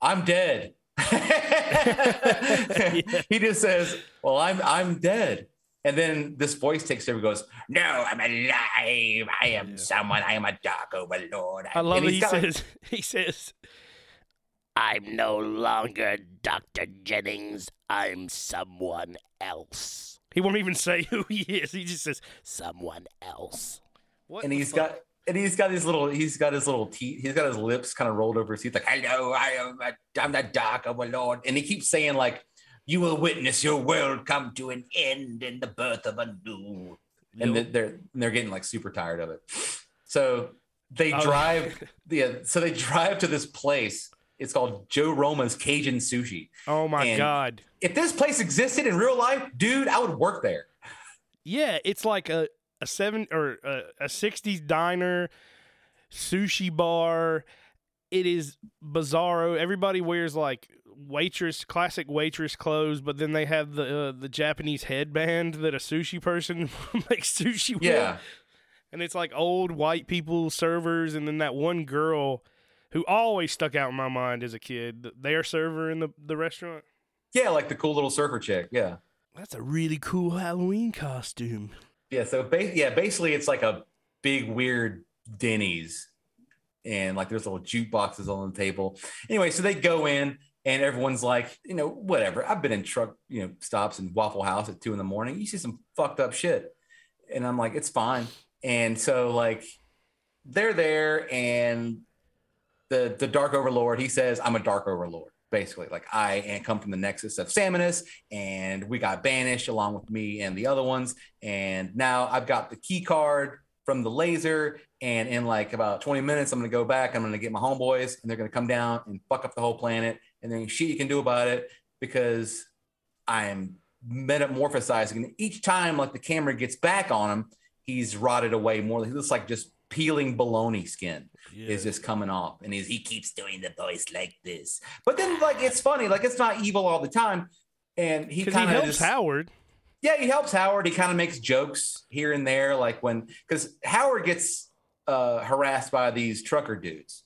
I'm dead. [LAUGHS] [LAUGHS] He just says, Well, I'm I'm dead. And then this voice takes over and goes, No, I'm alive. I am Yeah. someone. I am a dark overlord. I love And it. He got, like, says, [LAUGHS] he says, I'm no longer Dr. Jennings. I'm someone else. he won't even say who he is. He just says, Someone else. what and the he's fuck? got and he's got his little he's got his little teeth he's got his lips kind of rolled over his teeth like hello i am a, i'm the dark overlord and he keeps saying like you will witness your world come to an end in the birth of a new and Yup. they're they're getting like super tired of it so they Oh. drive [LAUGHS] yeah so they drive to this place it's called joe roma's cajun sushi Oh my and- God. if this place existed in real life dude i would work there Yeah, it's like a a seven or a, a '60s diner, sushi bar. It is bizarro. Everybody wears like waitress, classic waitress clothes, but then they have the uh, the Japanese headband that a sushi person [LAUGHS] makes sushi with. yeah and it's like old white people servers, and then that one girl who always stuck out in my mind as a kid, their server in the the restaurant. yeah like the cool little surfer chick yeah That's a really cool Halloween costume. Yeah, so ba- yeah, basically it's like a big weird Denny's, and like there's little jukeboxes on the table. Anyway, so they go in, and everyone's like, you know, whatever. I've been in truck, you know, stops in Waffle House at two in the morning. You see some fucked up shit, and I'm like, it's fine. And so like they're there, and the the Dark Overlord, he says, I'm a Dark Overlord. Basically, like I am come from the nexus of Sominus, and we got banished along with me and the other ones and now I've got the key card from the laser. And in like about 20 minutes, I'm gonna go back. I'm gonna get my homeboys, and they're gonna come down and fuck up the whole planet. And then shit you can do about it because I am metamorphosizing. And each time, like the camera gets back on him, he's rotted away more. He looks like just peeling baloney skin is just coming off, and he's, he keeps doing the voice like this. But then, like, it's funny. Like, it's not evil all the time. And he kind of helps Howard. yeah, he helps Howard. He kind of makes jokes here and there, like when because Howard gets uh, harassed by these trucker dudes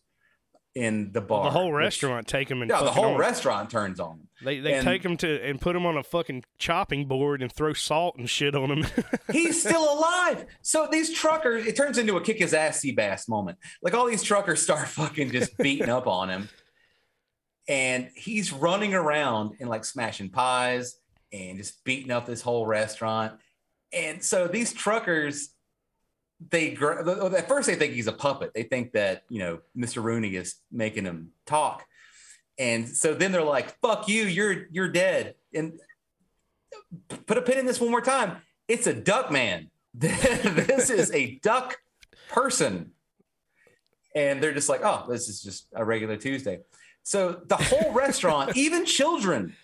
in the bar. the whole which- restaurant take him and yeah, the whole on- restaurant turns on him. They they and- take him to and put him on a fucking chopping board and throw salt and shit on him. [LAUGHS] He's still alive. So these truckers, it turns into a kick his ass sea bass moment. Like all these truckers start [LAUGHS] fucking just beating up on him. And he's running around and like smashing pies and just beating up this whole restaurant. And so these truckers, they at first they think he's a puppet. They think that you know Mr. Rooney is making him talk, and so then they're like, "Fuck you, you're you're dead." And put a pin in this one more time. It's a duck man. [LAUGHS] this is a duck person, and they're just like, "Oh, this is just a regular Tuesday." So the whole restaurant, [LAUGHS] even children,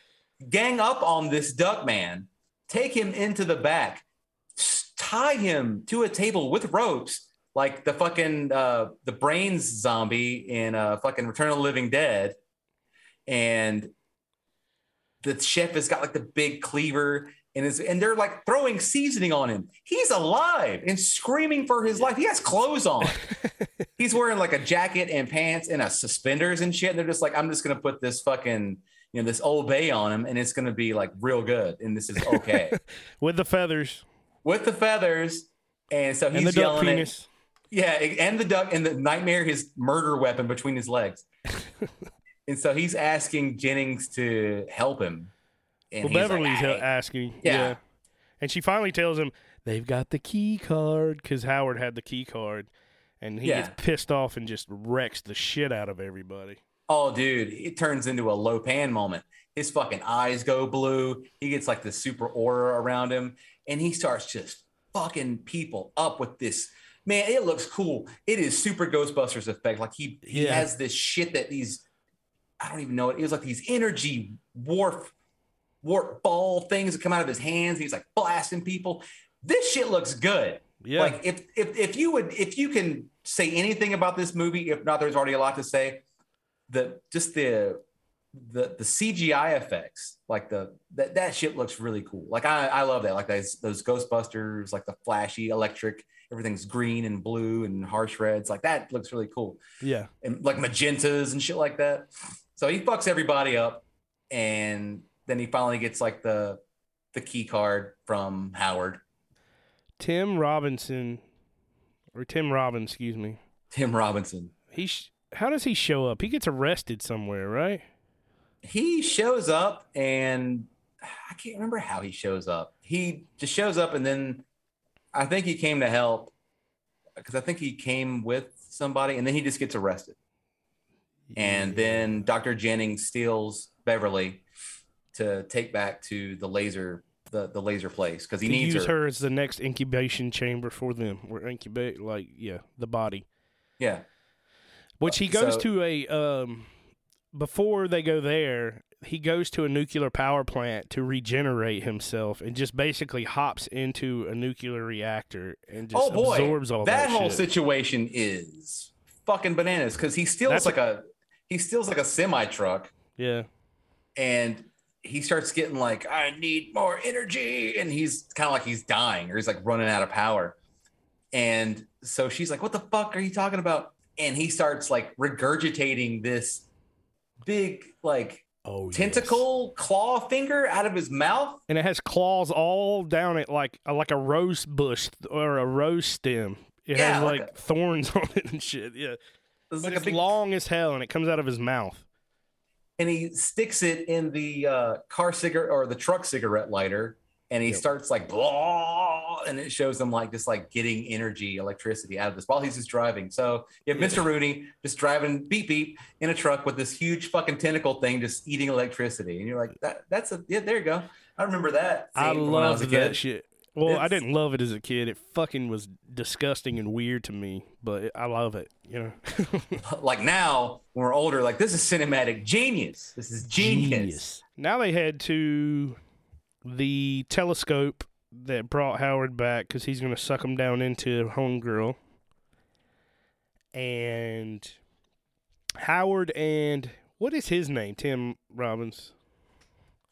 gang up on this duck man, take him into the back, tie him to a table with ropes, like the fucking uh, the brains zombie in uh, fucking Return of the Living Dead, and the chef has got like the big cleaver. And, is, and they're like throwing seasoning on him. He's alive and screaming for his life. He has clothes on. [LAUGHS] He's wearing like a jacket and pants and a suspenders and shit. And they're just like, I'm just gonna put this fucking, you know, this Old Bay on him, and it's gonna be like real good, and this is okay [LAUGHS] with the feathers with the feathers. And so and the he's duck yelling at. Yeah, and the duck and the nightmare, his murder weapon between his legs. [LAUGHS] and so he's asking Jennings to help him. And well, like, Beverly's "Hey." asking. Yeah. And she finally tells him they've got the key card because Howard had the key card. And he Yeah. gets pissed off and just wrecks the shit out of everybody. Oh, dude, it turns into a Lo Pan moment. His fucking eyes go blue. He gets like the super aura around him, and he starts just fucking people up with this. Man, it looks cool. It is super Ghostbusters effect. Like he, he Yeah. has this shit that these, I don't even know it. It was like these energy warp, warp ball things that come out of his hands. He's like blasting people. This shit looks good. Yeah. Like if if if you would if you can say anything about this movie, if not, there's already a lot to say. The just the the the CGI effects, like the that that shit looks really cool. Like I I love that. Like those those Ghostbusters, like the flashy electric, everything's green and blue and harsh reds. Like that looks really cool. yeah. And like magentas and shit like that. So he fucks everybody up, and then he finally gets like the the key card from Howard. Tim Robinson, or Tim Robbins, excuse me. Tim Robinson. He sh- how does he show up? He gets arrested somewhere, right? He shows up and I can't remember how he shows up. He just shows up and then I think he came to help because I think he came with somebody and then he just gets arrested. And then Dr. Jennings steals Beverly to take back to the laser the, the laser place because he to needs use her. her as the next incubation chamber for them. Or incubate, like yeah, the body. Yeah. Which he goes so- to a um before they go there, he goes to a nuclear power plant to regenerate himself and just basically hops into a nuclear reactor and just oh boy, absorbs all that, that, whole shit. situation is fucking bananas because he steals That's like a he steals like a semi truck. Yeah. and he starts getting like i need more energy. And he's kind of like he's dying or he's like running out of power. And so she's like what the fuck are you talking about? And he starts like regurgitating this big like Oh tentacle claw finger out of his mouth And it has claws all down it like like a rose bush or a rose stem. It Yeah, has like like, thorns [LAUGHS] on it and shit. Yeah. it's like a it's big long as hell and it comes out of his mouth. and he sticks it in the uh, car cigarette or the truck cigarette lighter and he Yep. starts like blah and it shows him like just like getting energy electricity out of this while he's just driving so you have mr rooney just driving beep beep in a truck with this huge fucking tentacle thing just eating electricity and you're like that that's a yeah there you go i remember that I scene from when I was love that kid. shit. Well, I didn't love it as a kid. It fucking was disgusting and weird to me, but I love it. You know, [LAUGHS] like now when we're older like this is cinematic genius this is genius. Now they head to the telescope that brought Howard back because he's going to suck him down into Homegirl. And Howard and what is his name? Tim Robbins.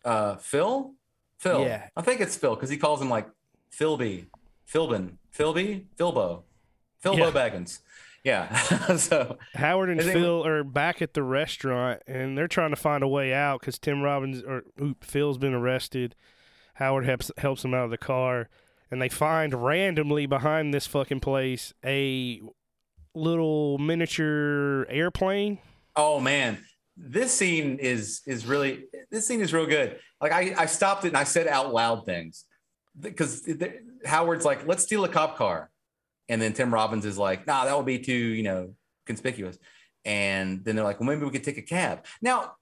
uh phil phil Yeah. i think it's phil because he calls him like philby philbin philby philbo philbo Yeah. baggins yeah [LAUGHS] so Howard and Phil are back at the restaurant, and they're trying to find a way out because Tim Robbins or oop, Phil's been arrested. Howard helps helps him out of the car, and they find randomly behind this fucking place a little miniature airplane. oh man. This scene is is really this scene is real good. Like i i stopped it and i said out loud things. Because howard's like let's steal a cop car. And then tim robbins is like nah that would be too you know conspicuous. And then they're like well maybe we could take a cab. Now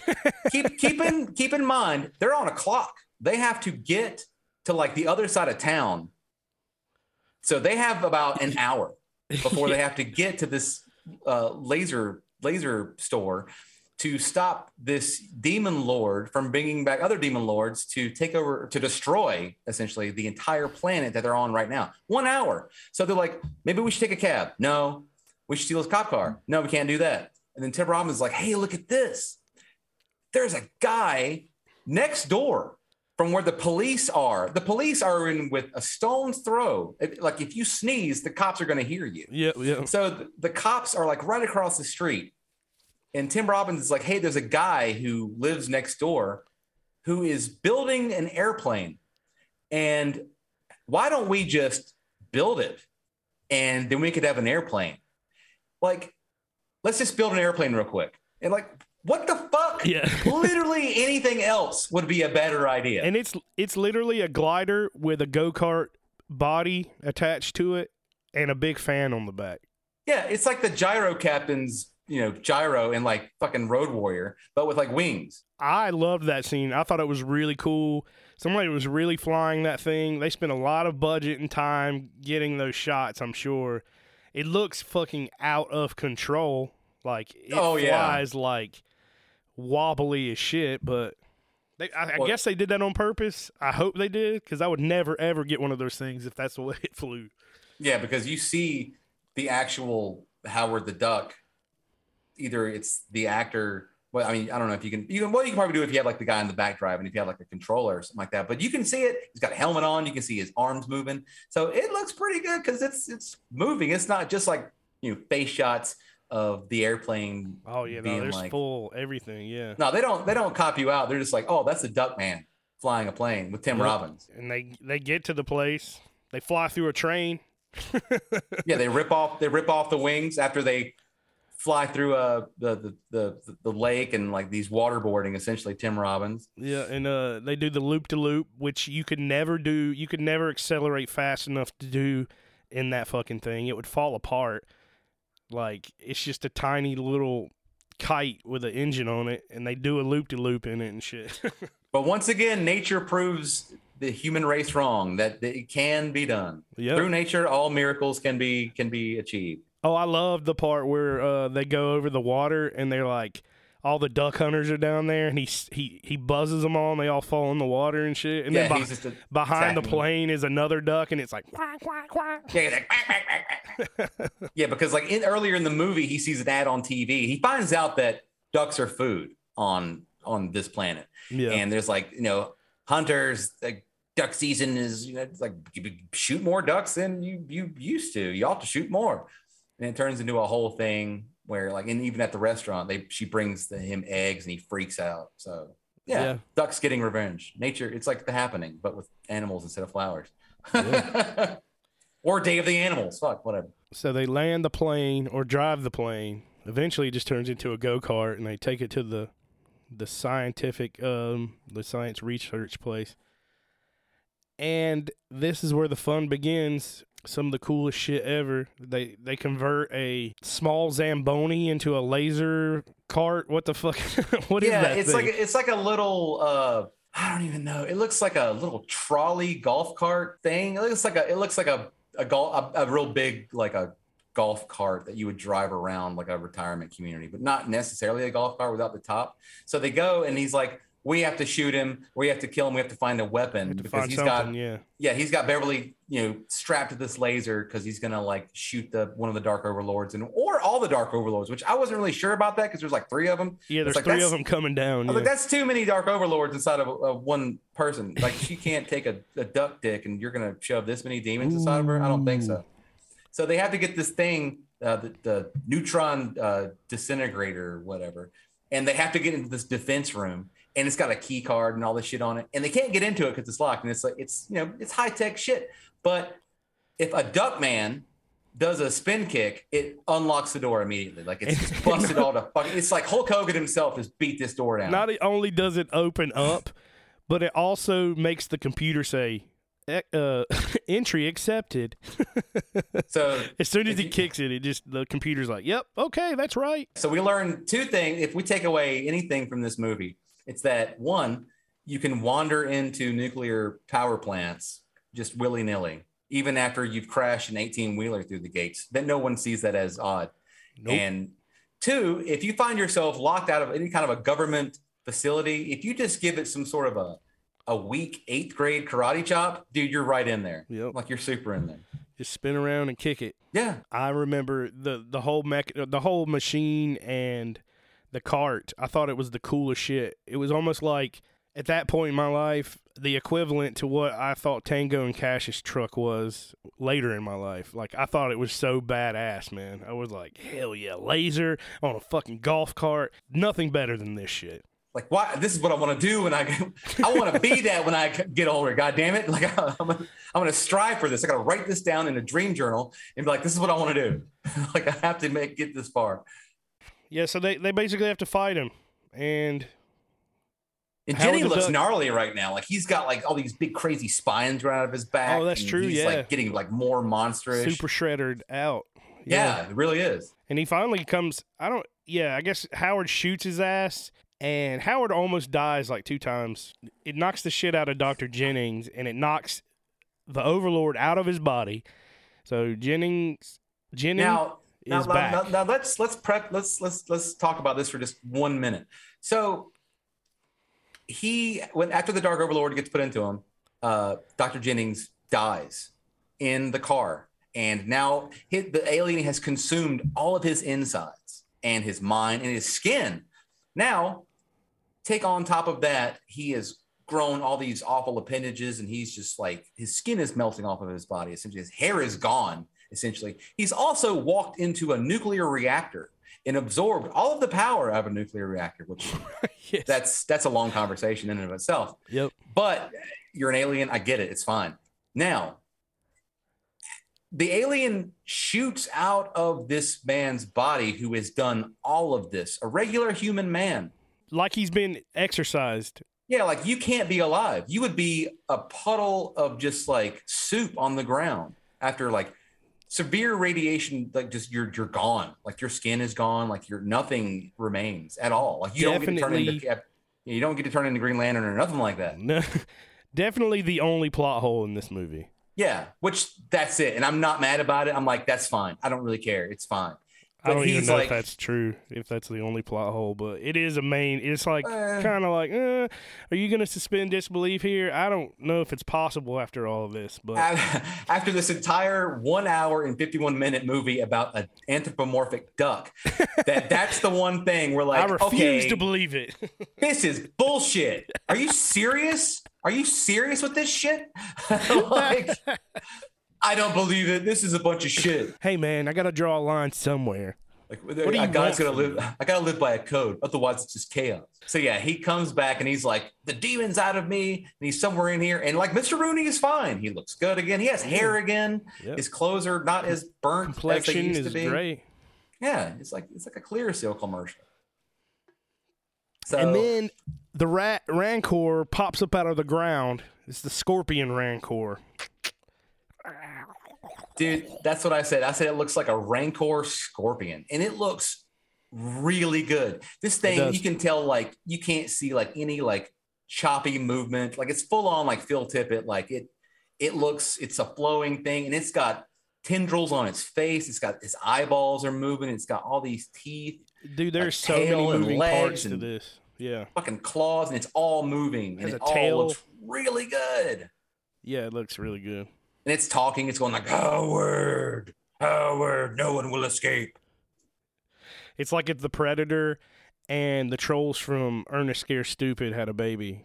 [LAUGHS] keep keep in keep in mind they're on a clock they have to get to like the other side of town so they have about an hour before they have to get to this uh, laser laser store to stop this demon lord from bringing back other demon lords to take over to destroy essentially the entire planet that they're on right now. One hour. So they're like, maybe we should take a cab. No, we should steal his cop car. No, we can't do that. And then Tim Robbins is like, hey, look at this. There's a guy next door from where the police are. The police are in with a stone's throw. If- Like if you sneeze, the cops are going to hear you. Yeah, yeah. So th- the cops are like right across the street. And Tim Robbins is like, hey, there's a guy who lives next door who is building an airplane. And why don't we just build it and then we could have an airplane. Like, let's just build an airplane real quick. And like, what the fuck? Yeah. [LAUGHS] Literally anything else would be a better idea. And it's it's literally a glider with a go kart body attached to it and a big fan on the back. yeah, it's like the gyro captain's, you know, gyro in like fucking Road Warrior, but with like wings. I loved that scene. I thought it was really cool. Somebody was really flying that thing. They spent a lot of budget and time getting those shots, I'm sure. It looks fucking out of control. Like it Oh, yeah. flies like wobbly as shit, but they, I, I guess they did that on purpose. I hope they did because I would never ever get one of those things if that's the [LAUGHS] way it flew. Yeah, because you see the actual Howard the Duck. Either it's the actor. Well, I mean, I don't know if you can. You can. Well, you can probably do it if you have like the guy in the back driving, if you have like a controller or something like that. But you can see it. He's got a helmet on. You can see his arms moving. So it looks pretty good because it's it's moving. It's not just like you know face shots of the airplane. Oh yeah, no, there's like, full everything. Yeah, No, they don't. They don't cop you out. They're just like, oh, that's the Duck Man flying a plane with Tim Yep. Robbins. and they they get to the place. They fly through a train. [LAUGHS] yeah, they rip off they rip off the wings after they fly through uh the the the, the lake and like these waterboarding essentially Tim Robbins. Yeah, and uh, they do the loop to loop, which you could never do. You could never accelerate fast enough to do in that fucking thing. It would fall apart. Like it's just a tiny little kite with an engine on it, and they do a loop to loop in it and shit. [LAUGHS] But once again, nature proves the human race wrong that it can be done. Yep. Through nature, all miracles can be can be achieved. oh, I love the part where uh, they go over the water and they're like. All the duck hunters are down there, and he he he buzzes them all, and they all fall in the water and shit. And yeah, then he's beh- just a, behind the plane is another duck, and it's like quack quack quack. Yeah, like, "Quack, quack, quack, quack." [LAUGHS] yeah, because like in, earlier in the movie, he sees an ad on TV. He finds out that ducks are food on on this planet. Yeah, and there's like you know hunters like duck season is you know it's like you shoot more ducks than you you used to you ought to shoot more and it turns into a whole thing where like and even at the restaurant they she brings the, him eggs and he freaks out so yeah, Yeah. ducks getting revenge nature it's like the happening but with animals instead of flowers [LAUGHS] or day of the animals fuck whatever So they land the plane or drive the plane. Eventually, it just turns into a go kart, and they take it to the the scientific, um, the science research place. And this is where the fun begins. Some of the coolest shit ever. They they convert a small zamboni into a laser cart. What the fuck? [LAUGHS] what is yeah that? it's thing? like it's like a little uh i don't even know it looks like a little trolley golf cart thing it looks like a it looks like a a golf a, a real big like a golf cart that you would drive around like a retirement community but not necessarily a golf cart without the top so they go and he's like we have to shoot him we have to kill him we have to find a weapon because find he's got yeah. yeah, he's got Beverly, you know, strapped to this laser because he's gonna like shoot the one of the Dark Overlords and or all the Dark Overlords, which I wasn't really sure about that because there's like three of them. Yeah, there's like, three of them coming down. I was yeah. like, that's too many Dark Overlords inside of, of one person. Like she can't take a, a duck dick and you're gonna shove this many demons inside of her. I don't think so. So they have to get this thing, uh, the, the neutron uh, disintegrator or whatever, and they have to get into this defense room. And it's got a key card and all this shit on it, and they can't get into it because it's locked. And it's like it's you know it's high tech shit. But if a duck man does a spin kick, it unlocks the door immediately. Like it's just [LAUGHS] busted all the fucking. It's like Hulk Hogan himself has beat this door down. Not only does it open up, but it also makes the computer say, "E- uh, [LAUGHS] "Entry accepted." [LAUGHS] so As soon as he you- kicks it, it just the computer's like, "Yep, okay, that's right." So we learn two things. If we take away anything from this movie, it's that one, you can wander into nuclear power plants just willy nilly, even after you've crashed an 18 wheeler through the gates. That no one sees that as odd. Nope. And two, if you find yourself locked out of any kind of a government facility, if you just give it some sort of a a weak eighth grade karate chop, dude, you're right in there. Yep. Like you're super in there. Just spin around and kick it. Yeah. I remember the the whole mech, the whole machine and the cart. I thought it was the coolest shit. It was almost like at that point in my life, the equivalent to what I thought Tango and Cash's truck was later in my life. Like I thought it was so badass, man. I was like, hell yeah, laser on a fucking golf cart. Nothing better than this shit. like why this is what I want to do when I I want to be [LAUGHS] that when I get older. God damn it! Like [LAUGHS] I'm gonna, I'm gonna strive for this. I gotta write this down in a dream journal and be like, this is what I want to do. [LAUGHS] like I have to make get this far. Yeah, so they, they basically have to fight him. And And Howard Jenny looks Duck- gnarly right now. Like he's got like all these big crazy spines right out of his back. Oh, that's true, He's yeah. like getting like more monstrous, super shredded out. yeah, it really is. And he finally comes. I don't. Yeah, I guess Howard shoots his ass, and Howard almost dies like two times. It knocks the shit out of Doctor Jennings, and it knocks the Overlord out of his body. So Jennings, Jennings Now, now, is now, back. now, now let's let's prep let's let's let's talk about this for just one minute. So he when after the Dark Overlord gets put into him, uh, Doctor Jennings dies in the car, and now his, the alien has consumed all of his insides and his mind and his skin. Now, take on top of that, he has grown all these awful appendages, and he's just like his skin is melting off of his body. Essentially, his hair is gone. Essentially, he's also walked into a nuclear reactor and absorbed all of the power of a nuclear reactor, which [LAUGHS] yes. that's that's a long conversation in and of itself. yep. But you're an alien. I get it. It's fine. Now, the alien shoots out of this man's body who has done all of this, a regular human man. Like he's been exercised. Yeah, like you can't be alive. You would be a puddle of just like soup on the ground after like severe radiation. Like just you're you're gone. Like your skin is gone. Like your nothing remains at all. Like you don't get to turn into Definitely- you don't get to turn into Green Lantern or nothing like that. No, [LAUGHS] definitely the only plot hole in this movie. Yeah, which that's it. And I'm not mad about it. I'm like, that's fine. I don't really care. It's fine. I don't even know like- if that's true, if that's the only plot hole, but it is a main. It's like Eh. kind of like, uh, are you going to suspend disbelief here? I don't know if it's possible after all of this, but [LAUGHS] After this entire one hour and 51 minute movie about an anthropomorphic duck, that that's the one thing we're like, I refuse okay, to believe it. [LAUGHS] this is bullshit. Are you serious? Are you serious with this shit? [LAUGHS] like, I don't believe it. This is a bunch of shit. hey, man, I got to draw a line somewhere. Like do a you guy's want gonna live. I gotta live by a code, otherwise it's just chaos. So yeah, he comes back and he's like, the demon's out of me, and he's somewhere in here. And like Mr. Rooney is fine. He looks good again. He has hair again. Yep. His clothes are not as burnt as they Complexion used is to be. great. Yeah, it's like it's like a Clearasil commercial. So and then the rat Rancor pops up out of the ground. It's the Scorpion Rancor. Dude, that's what I said. I said it looks like a Rancor Scorpion, and it looks really good. This thing you can tell like you can't see like any like choppy movement. Like it's full on like Phil Tippett. Like it it looks it's a flowing thing, and it's got tendrils on its face. It's got its eyeballs are moving. It's got all these teeth, Dude, there's so many moving parts to this. Yeah. fucking claws, and it's all moving, and it a all tail. looks really good. Yeah, it looks really good. And it's talking. It's going like Howard, Howard, no one will escape. It's like if the Predator and the trolls from Ernest Scared Stupid had a baby.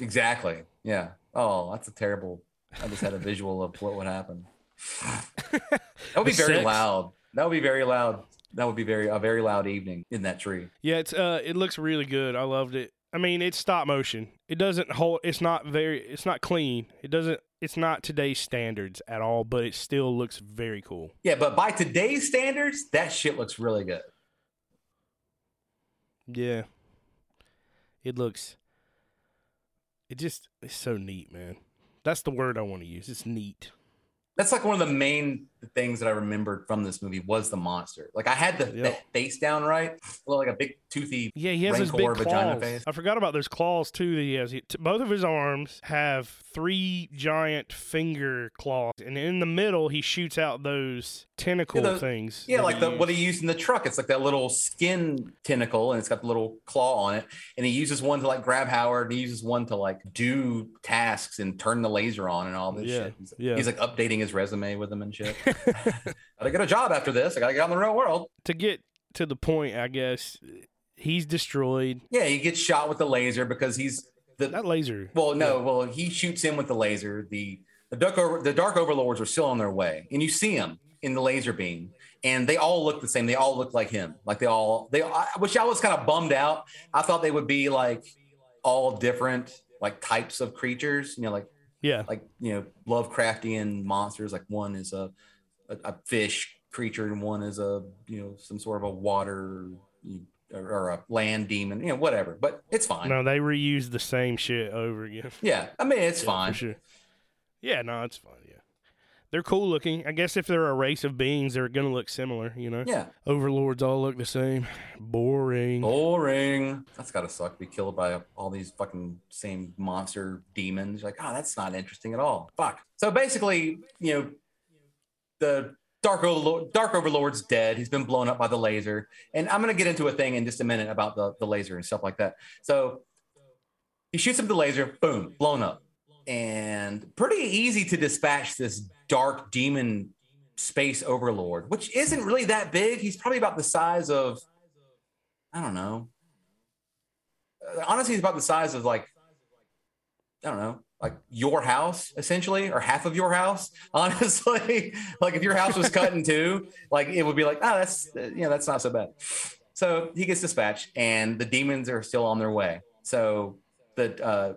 Exactly. Yeah. Oh, that's a terrible. I just had a visual of what would happen. [LAUGHS] That would be very sex. loud. That would be very loud. That would be very a very loud evening in that tree. Yeah, it's uh it looks really good. I loved it. I mean, it's stop motion. It doesn't hold it's not very it's not clean. It doesn't it's not today's standards at all, but it still looks very cool. Yeah, but by today's standards, that shit looks really good. Yeah. It looks it just it's so neat, man. That's the word I want to use. It's neat. That's like one of the main things that I remembered from this movie was the monster. Like I had the, the face down right, [LAUGHS] well, like a big toothy. Yeah, he has his big vagina claws. face. I forgot about those claws too that he has. He, t- both of his arms have three giant finger claws, and in the middle he shoots out those tentacle Yeah, the- things. Yeah, like he the, what he used in the truck. It's like that little skin tentacle, and it's got the little claw on it. And he uses one to like grab Howard, and he uses one to like do tasks and turn the laser on and all this Yeah, shit. He's, yeah. he's like updating his resume with them and shit. Gotta get a job after this. I gotta get out in the real world. to get to the point, I guess he's destroyed. Yeah, he gets shot with the laser because he's the That laser. well, no, well, he shoots him with the laser. The the dark over, the dark overlords are still on their way, and you see them. in the laser beam, and they all look the same. They all look like him. Like they all they. I, which I was kind of bummed out. I thought they would be like all different like types of creatures. You know, like Yeah. like you know Lovecraftian monsters. Like one is a a, a fish creature, and one is a you know some sort of a water or, a land demon. You know, whatever. But it's fine. No, they reuse the same shit over again. [LAUGHS] Yeah, I mean it's Yeah, fine. Sure. Yeah, no, it's fine. Yeah. They're cool looking. I guess if they're a race of beings, they're going to look similar, you know? Yeah, Overlords all look the same. Boring. boring. That's gotta suck. to Be killed by all these fucking same monster demons. Like, oh, that's not interesting at all. Fuck. So basically, you know, the Dark Overlord, Dark Overlord's dead. He's been blown up by the laser. And I'm gonna get into a thing in just a minute about the, the laser and stuff like that. So he shoots him the laser, boom, blown up. And pretty easy to dispatch this dark demon space overlord, which isn't really that big. He's probably about the size of, I don't know. Uh, Honestly, he's about the size of like, I don't know, like your house essentially, or half of your house. [LAUGHS] Honestly, like if your house was cut in two, like it would be like, oh, that's you know, that's not so bad. So he gets dispatched, and the demons are still on their way. So the uh,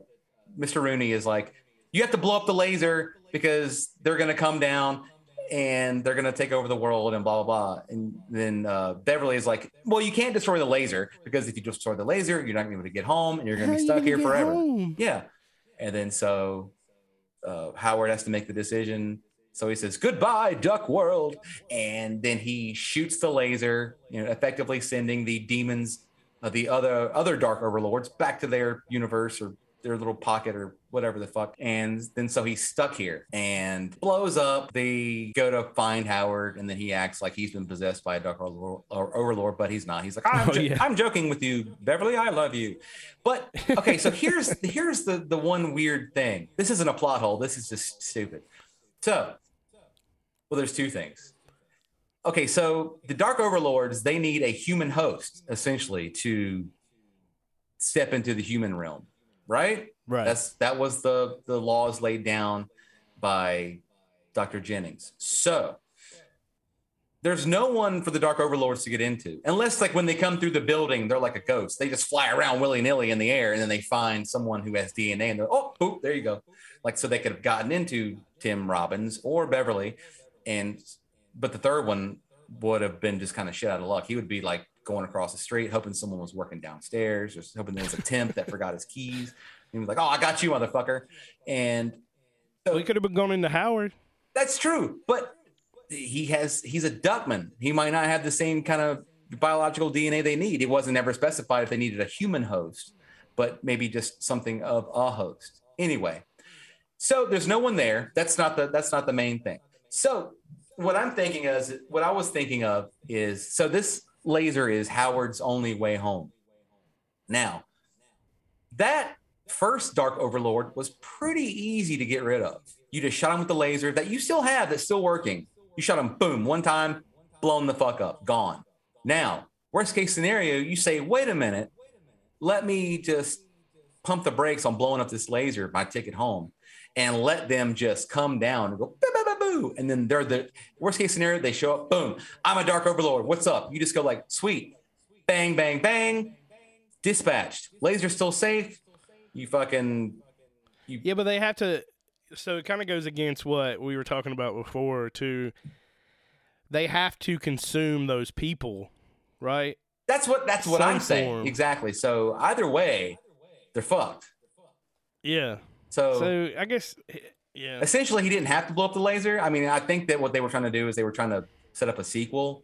Mr. Rooney is like, you have to blow up the laser because they're going to come down and they're going to take over the world and blah, blah, blah. And then uh, Beverly is like, well, you can't destroy the laser because if you destroy the laser, you're not going to be able to get home and you're going to be [LAUGHS] stuck here forever. Yeah. And then so uh, Howard has to make the decision. So he says, goodbye, Duck World. And then he shoots the laser, you know, effectively sending the demons, uh, the other other dark overlords back to their universe or their little pocket or whatever the fuck. And then so he's stuck here and blows up. They go to find Howard, and then he acts like he's been possessed by a dark overlord, or overlord but he's not. He's like, I'm, Oh, jo- yeah. I'm joking with you, Beverly. I love you. But okay, so here's here's the the one weird thing. This isn't a plot hole. This is just stupid. So, well, there's two things. Okay, so the Dark Overlords they need a human host essentially to step into the human realm, right? Right. That's that was the the laws laid down by Dr. Jennings. So there's no one for the Dark Overlords to get into, unless like when they come through the building, they're like a ghost. They just fly around willy nilly in the air, and then they find someone who has DNA, and they're oh, boop, there you go. Like so, they could have gotten into Tim Robbins or Beverly, and but the third one would have been just kind of shit out of luck. He would be like going across the street, hoping someone was working downstairs, or hoping there was a temp that forgot his keys. He was like, "Oh, I got you, motherfucker," and so we could have been going into Howard. that's true, but he has he's a duckman. He might not have the same kind of biological DNA they need. It wasn't ever specified if they needed a human host, but maybe just something of a host. Anyway, so there's no one there. That's not the that's not the main thing. So what I'm thinking is what I was thinking of is so this laser is Howard's only way home. Now, that first Dark Overlord was pretty easy to get rid of. You just shot him with the laser that you still have that's still working. You shot him, boom, one time, blown the fuck up, gone. Now, worst case scenario, you say, wait a minute, let me just pump the brakes on blowing up this laser, my ticket home, and let them just come down and go, boo. And then they're the worst case scenario, they show up, boom, I'm a Dark Overlord. What's up? You just go like, sweet, bang, bang, bang, dispatched. Laser still safe. You fucking You... Yeah, but they have to. So it kind of goes against what we were talking about before, too. They have to consume those people, right? That's what that's what Some I'm saying. form. Exactly. So either way, they're fucked. Yeah. So, So I guess, yeah. essentially he didn't have to blow up the laser. I mean, I think that what they were trying to do is they were trying to set up a sequel.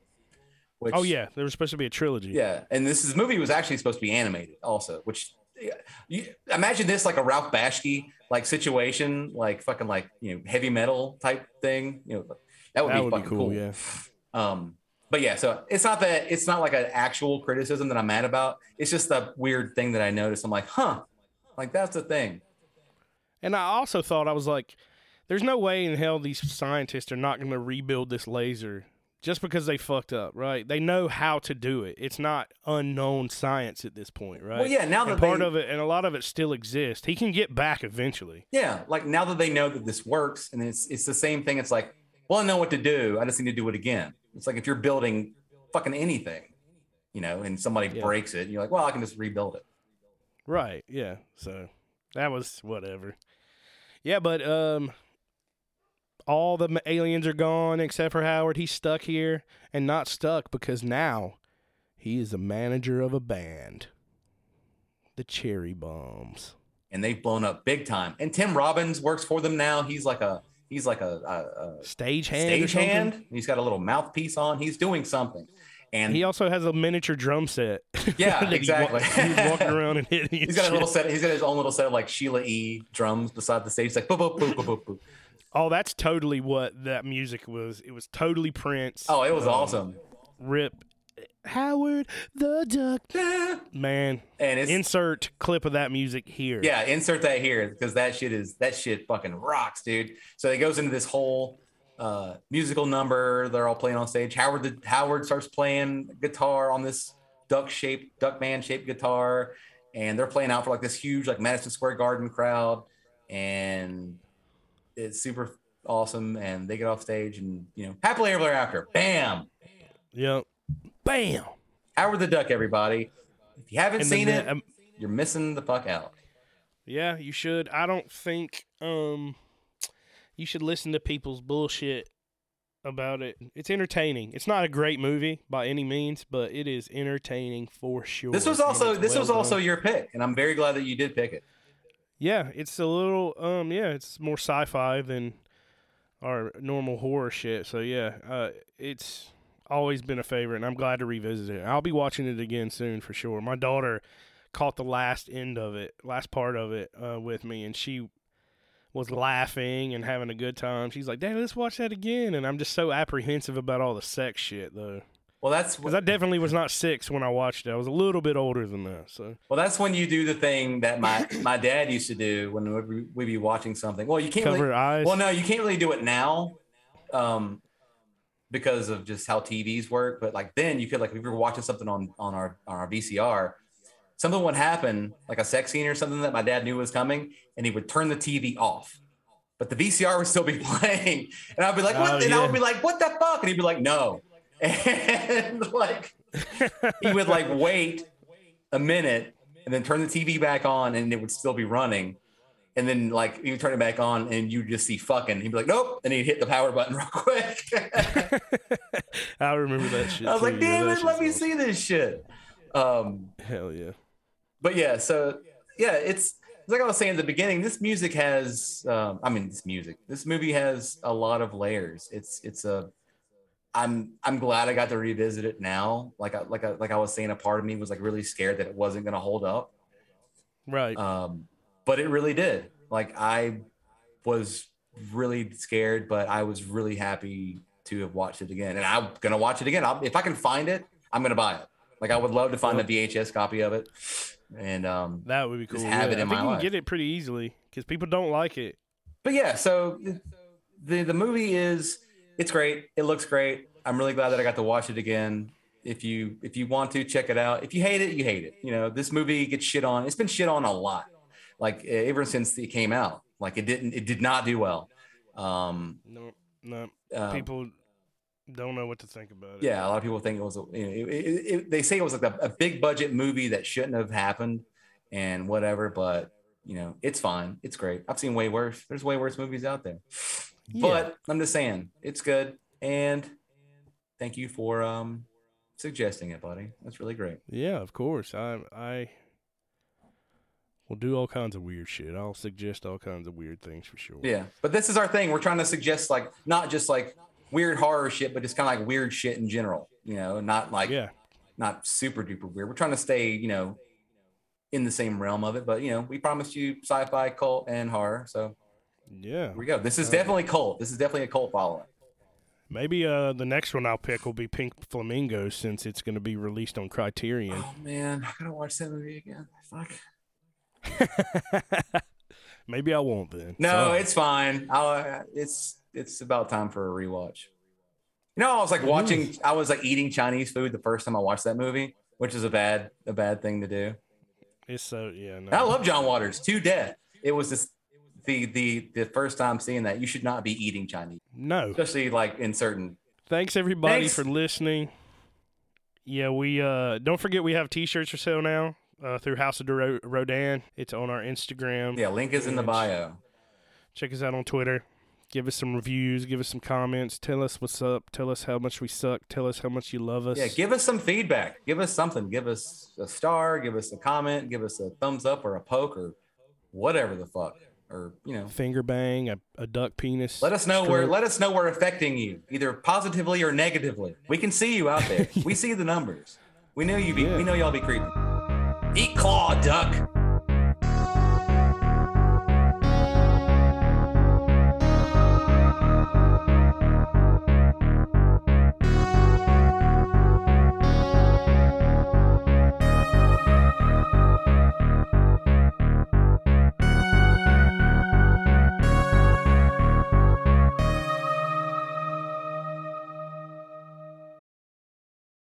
Which, Oh yeah, there was supposed to be a trilogy. Yeah. And this is, movie was actually supposed to be animated also, which you imagine this like a Ralph Bakshi like situation, like fucking like you know, heavy metal type thing. You know, that would that be would be cool. cool. Yeah. Um, but yeah, so it's not that it's not like an actual criticism that I'm mad about. It's just a weird thing that I noticed. I'm like, huh, like that's the thing. And I also thought I was like, there's no way in hell these scientists are not going to rebuild this laser just because they fucked up, right? They know how to do it. It's not unknown science at this point, right? Well, yeah, now and that part they- of it and a lot of it still exists. He can get back eventually. Yeah, like now that they know that this works, and it's it's the same thing. It's like well, I know what to do. I just need to do it again. It's like if you're building fucking anything, you know, and somebody Yeah. breaks it, you're like, well, I can just rebuild it. Right. Yeah. So that was whatever. Yeah, but um, all the aliens are gone except for Howard. He's stuck here and not stuck because now he is the manager of a band, the Cherry Bombs. And they've blown up big time. And Tim Robbins works for them now. He's like a he's like a, a, a Stage hand. stage hand. He's got a little mouthpiece on. He's doing something. And He also has a miniature drum set. [LAUGHS] Yeah, that he wa- exactly. He's walking around and hitting. [LAUGHS] he's got a little set. He's got his own little set of like Sheila E. drums beside the stage. He's like boop boop boop boop boop. boop. Oh, that's totally what that music was. It was totally Prince. Oh, it was Um, awesome. Rip Howard the Duck. [LAUGHS] Man, And it's insert clip of that music here. Yeah, insert that here because that shit is that shit fucking rocks, dude. So it goes into this whole uh, musical number. They're all playing on stage. Howard the Howard starts playing guitar on this duck shaped duck man shaped guitar, and they're playing out for like this huge like Madison Square Garden crowd, and it's super awesome. And they get off stage, and you know, happily ever after, bam, Yep. Bam. Howard the Duck, everybody. If you haven't And seen then it, um, you're missing the fuck out. yeah, you should. I don't think um you should listen to people's bullshit about it. It's entertaining. It's not a great movie by any means, but it is entertaining for sure. This was also this well was also done. your pick, and I'm very glad that you did pick it. Yeah, it's a little um yeah, it's more sci-fi than our normal horror shit. So yeah, uh it's always been a favorite and I'm glad to revisit it. I'll be watching it again soon for sure. My daughter caught the last end of it, last part of it uh with me and she was laughing and having a good time. She's like, "Dad, let's watch that again." And I'm just so apprehensive about all the sex shit though. Well, that's Cuz I definitely was not 6 when I watched it. I was a little bit older than that. So well, that's when you do the thing that my my dad used to do when we we'd be watching something. Well, you can't cover really, eyes. well, no, you can't really do it now, um, because of just how TVs work. But like then, you could like if we were watching something on on our on our VCR, something would happen, like a sex scene or something that my dad knew was coming, and he would turn the TV off. But the VCR would still be [LAUGHS] playing, and I'd be like, "What?" Oh, and I would be like, "What the fuck?" And he'd be like, "No," [LAUGHS] and like he would like wait a minute and then turn the TV back on, and it would still be running. And then like you turn it back on, and you just see fucking. He'd be like, "Nope," and he'd hit the power button [LAUGHS] real quick. I remember that shit. I was like, too. Yeah, "Damn it, let me awesome. see this shit." Um, Hell yeah. But yeah, so yeah, it's like I was saying at the beginning. This music has, um, I mean, this music, this movie has a lot of layers. It's it's a, I'm I'm glad I got to revisit it now. Like I like I, like I was saying, a part of me was like really scared that it wasn't gonna hold up. Right. Um, but it really did. Like I was really scared, but I was really happy to have watched it again, and I'm gonna watch it again. I'll, if I can find it, I'm gonna buy it. Like I would love to find a VHS copy of it, and um, That would be cool. Just have yeah. it in I think my you life. can get it pretty easily because people don't like it. but yeah, so the the movie is it's great. It looks great. I'm really glad that I got to watch it again. If you if you want to check it out, if you hate it, you hate it. You know, this movie gets shit on. It's been shit on a lot, like ever since it came out. Like it didn't it did not do well. Um, No, no. uh, people don't know what to think about it. yeah, a lot of people think it was. A, you know, it, it, it, they say it was like a, a big budget movie that shouldn't have happened, and whatever. But you know, it's fine. It's great. I've seen way worse. There's way worse movies out there. But I'm just saying, it's good. And thank you for um suggesting it, buddy. That's really great. Yeah, of course. I I will do all kinds of weird shit. I'll suggest all kinds of weird things for sure. Yeah. But this is our thing. We're trying to suggest like not just like weird horror shit, but just kind of like weird shit in general. You know, not like Yeah. not super duper weird. We're trying to stay, you know, in the same realm of it. But you know, we promised you sci-fi, cult, and horror. So Yeah. we go. This is Uh, definitely cult. This is definitely a cult following. Maybe uh the next one I'll pick will be Pink Flamingos since it's going to be released on Criterion. Oh man, I gotta watch that movie again. Fuck. [LAUGHS] Maybe I won't then. No, Sorry. it's fine. I'll, uh, it's it's about time for a rewatch. You know, I was like watching. I was like eating Chinese food the first time I watched that movie, which is a bad a bad thing to do. it's so yeah. No. I love John Waters to death. It was just the the the first time seeing that, you should not be eating Chinese, No. especially like in certain. Thanks everybody Thanks. for listening. Yeah, we uh don't forget we have t-shirts for sale now uh, through House of Ro- Rodan. It's on our Instagram. Yeah, link is in the bio. Check us out on Twitter. Give us some reviews. Give us some comments. Tell us what's up. Tell us how much we suck. Tell us how much you love us. Yeah, give us some feedback. Give us something. Give us a star. Give us a comment. Give us a thumbs up or a poke or whatever the fuck. Or you know, Finger bang, a, a duck penis. let us know where. Let us know we're affecting you, either positively or negatively. We can see you out there. [LAUGHS] We see the numbers. We know you be. Yeah. We know y'all be creeping. Eat claw, duck.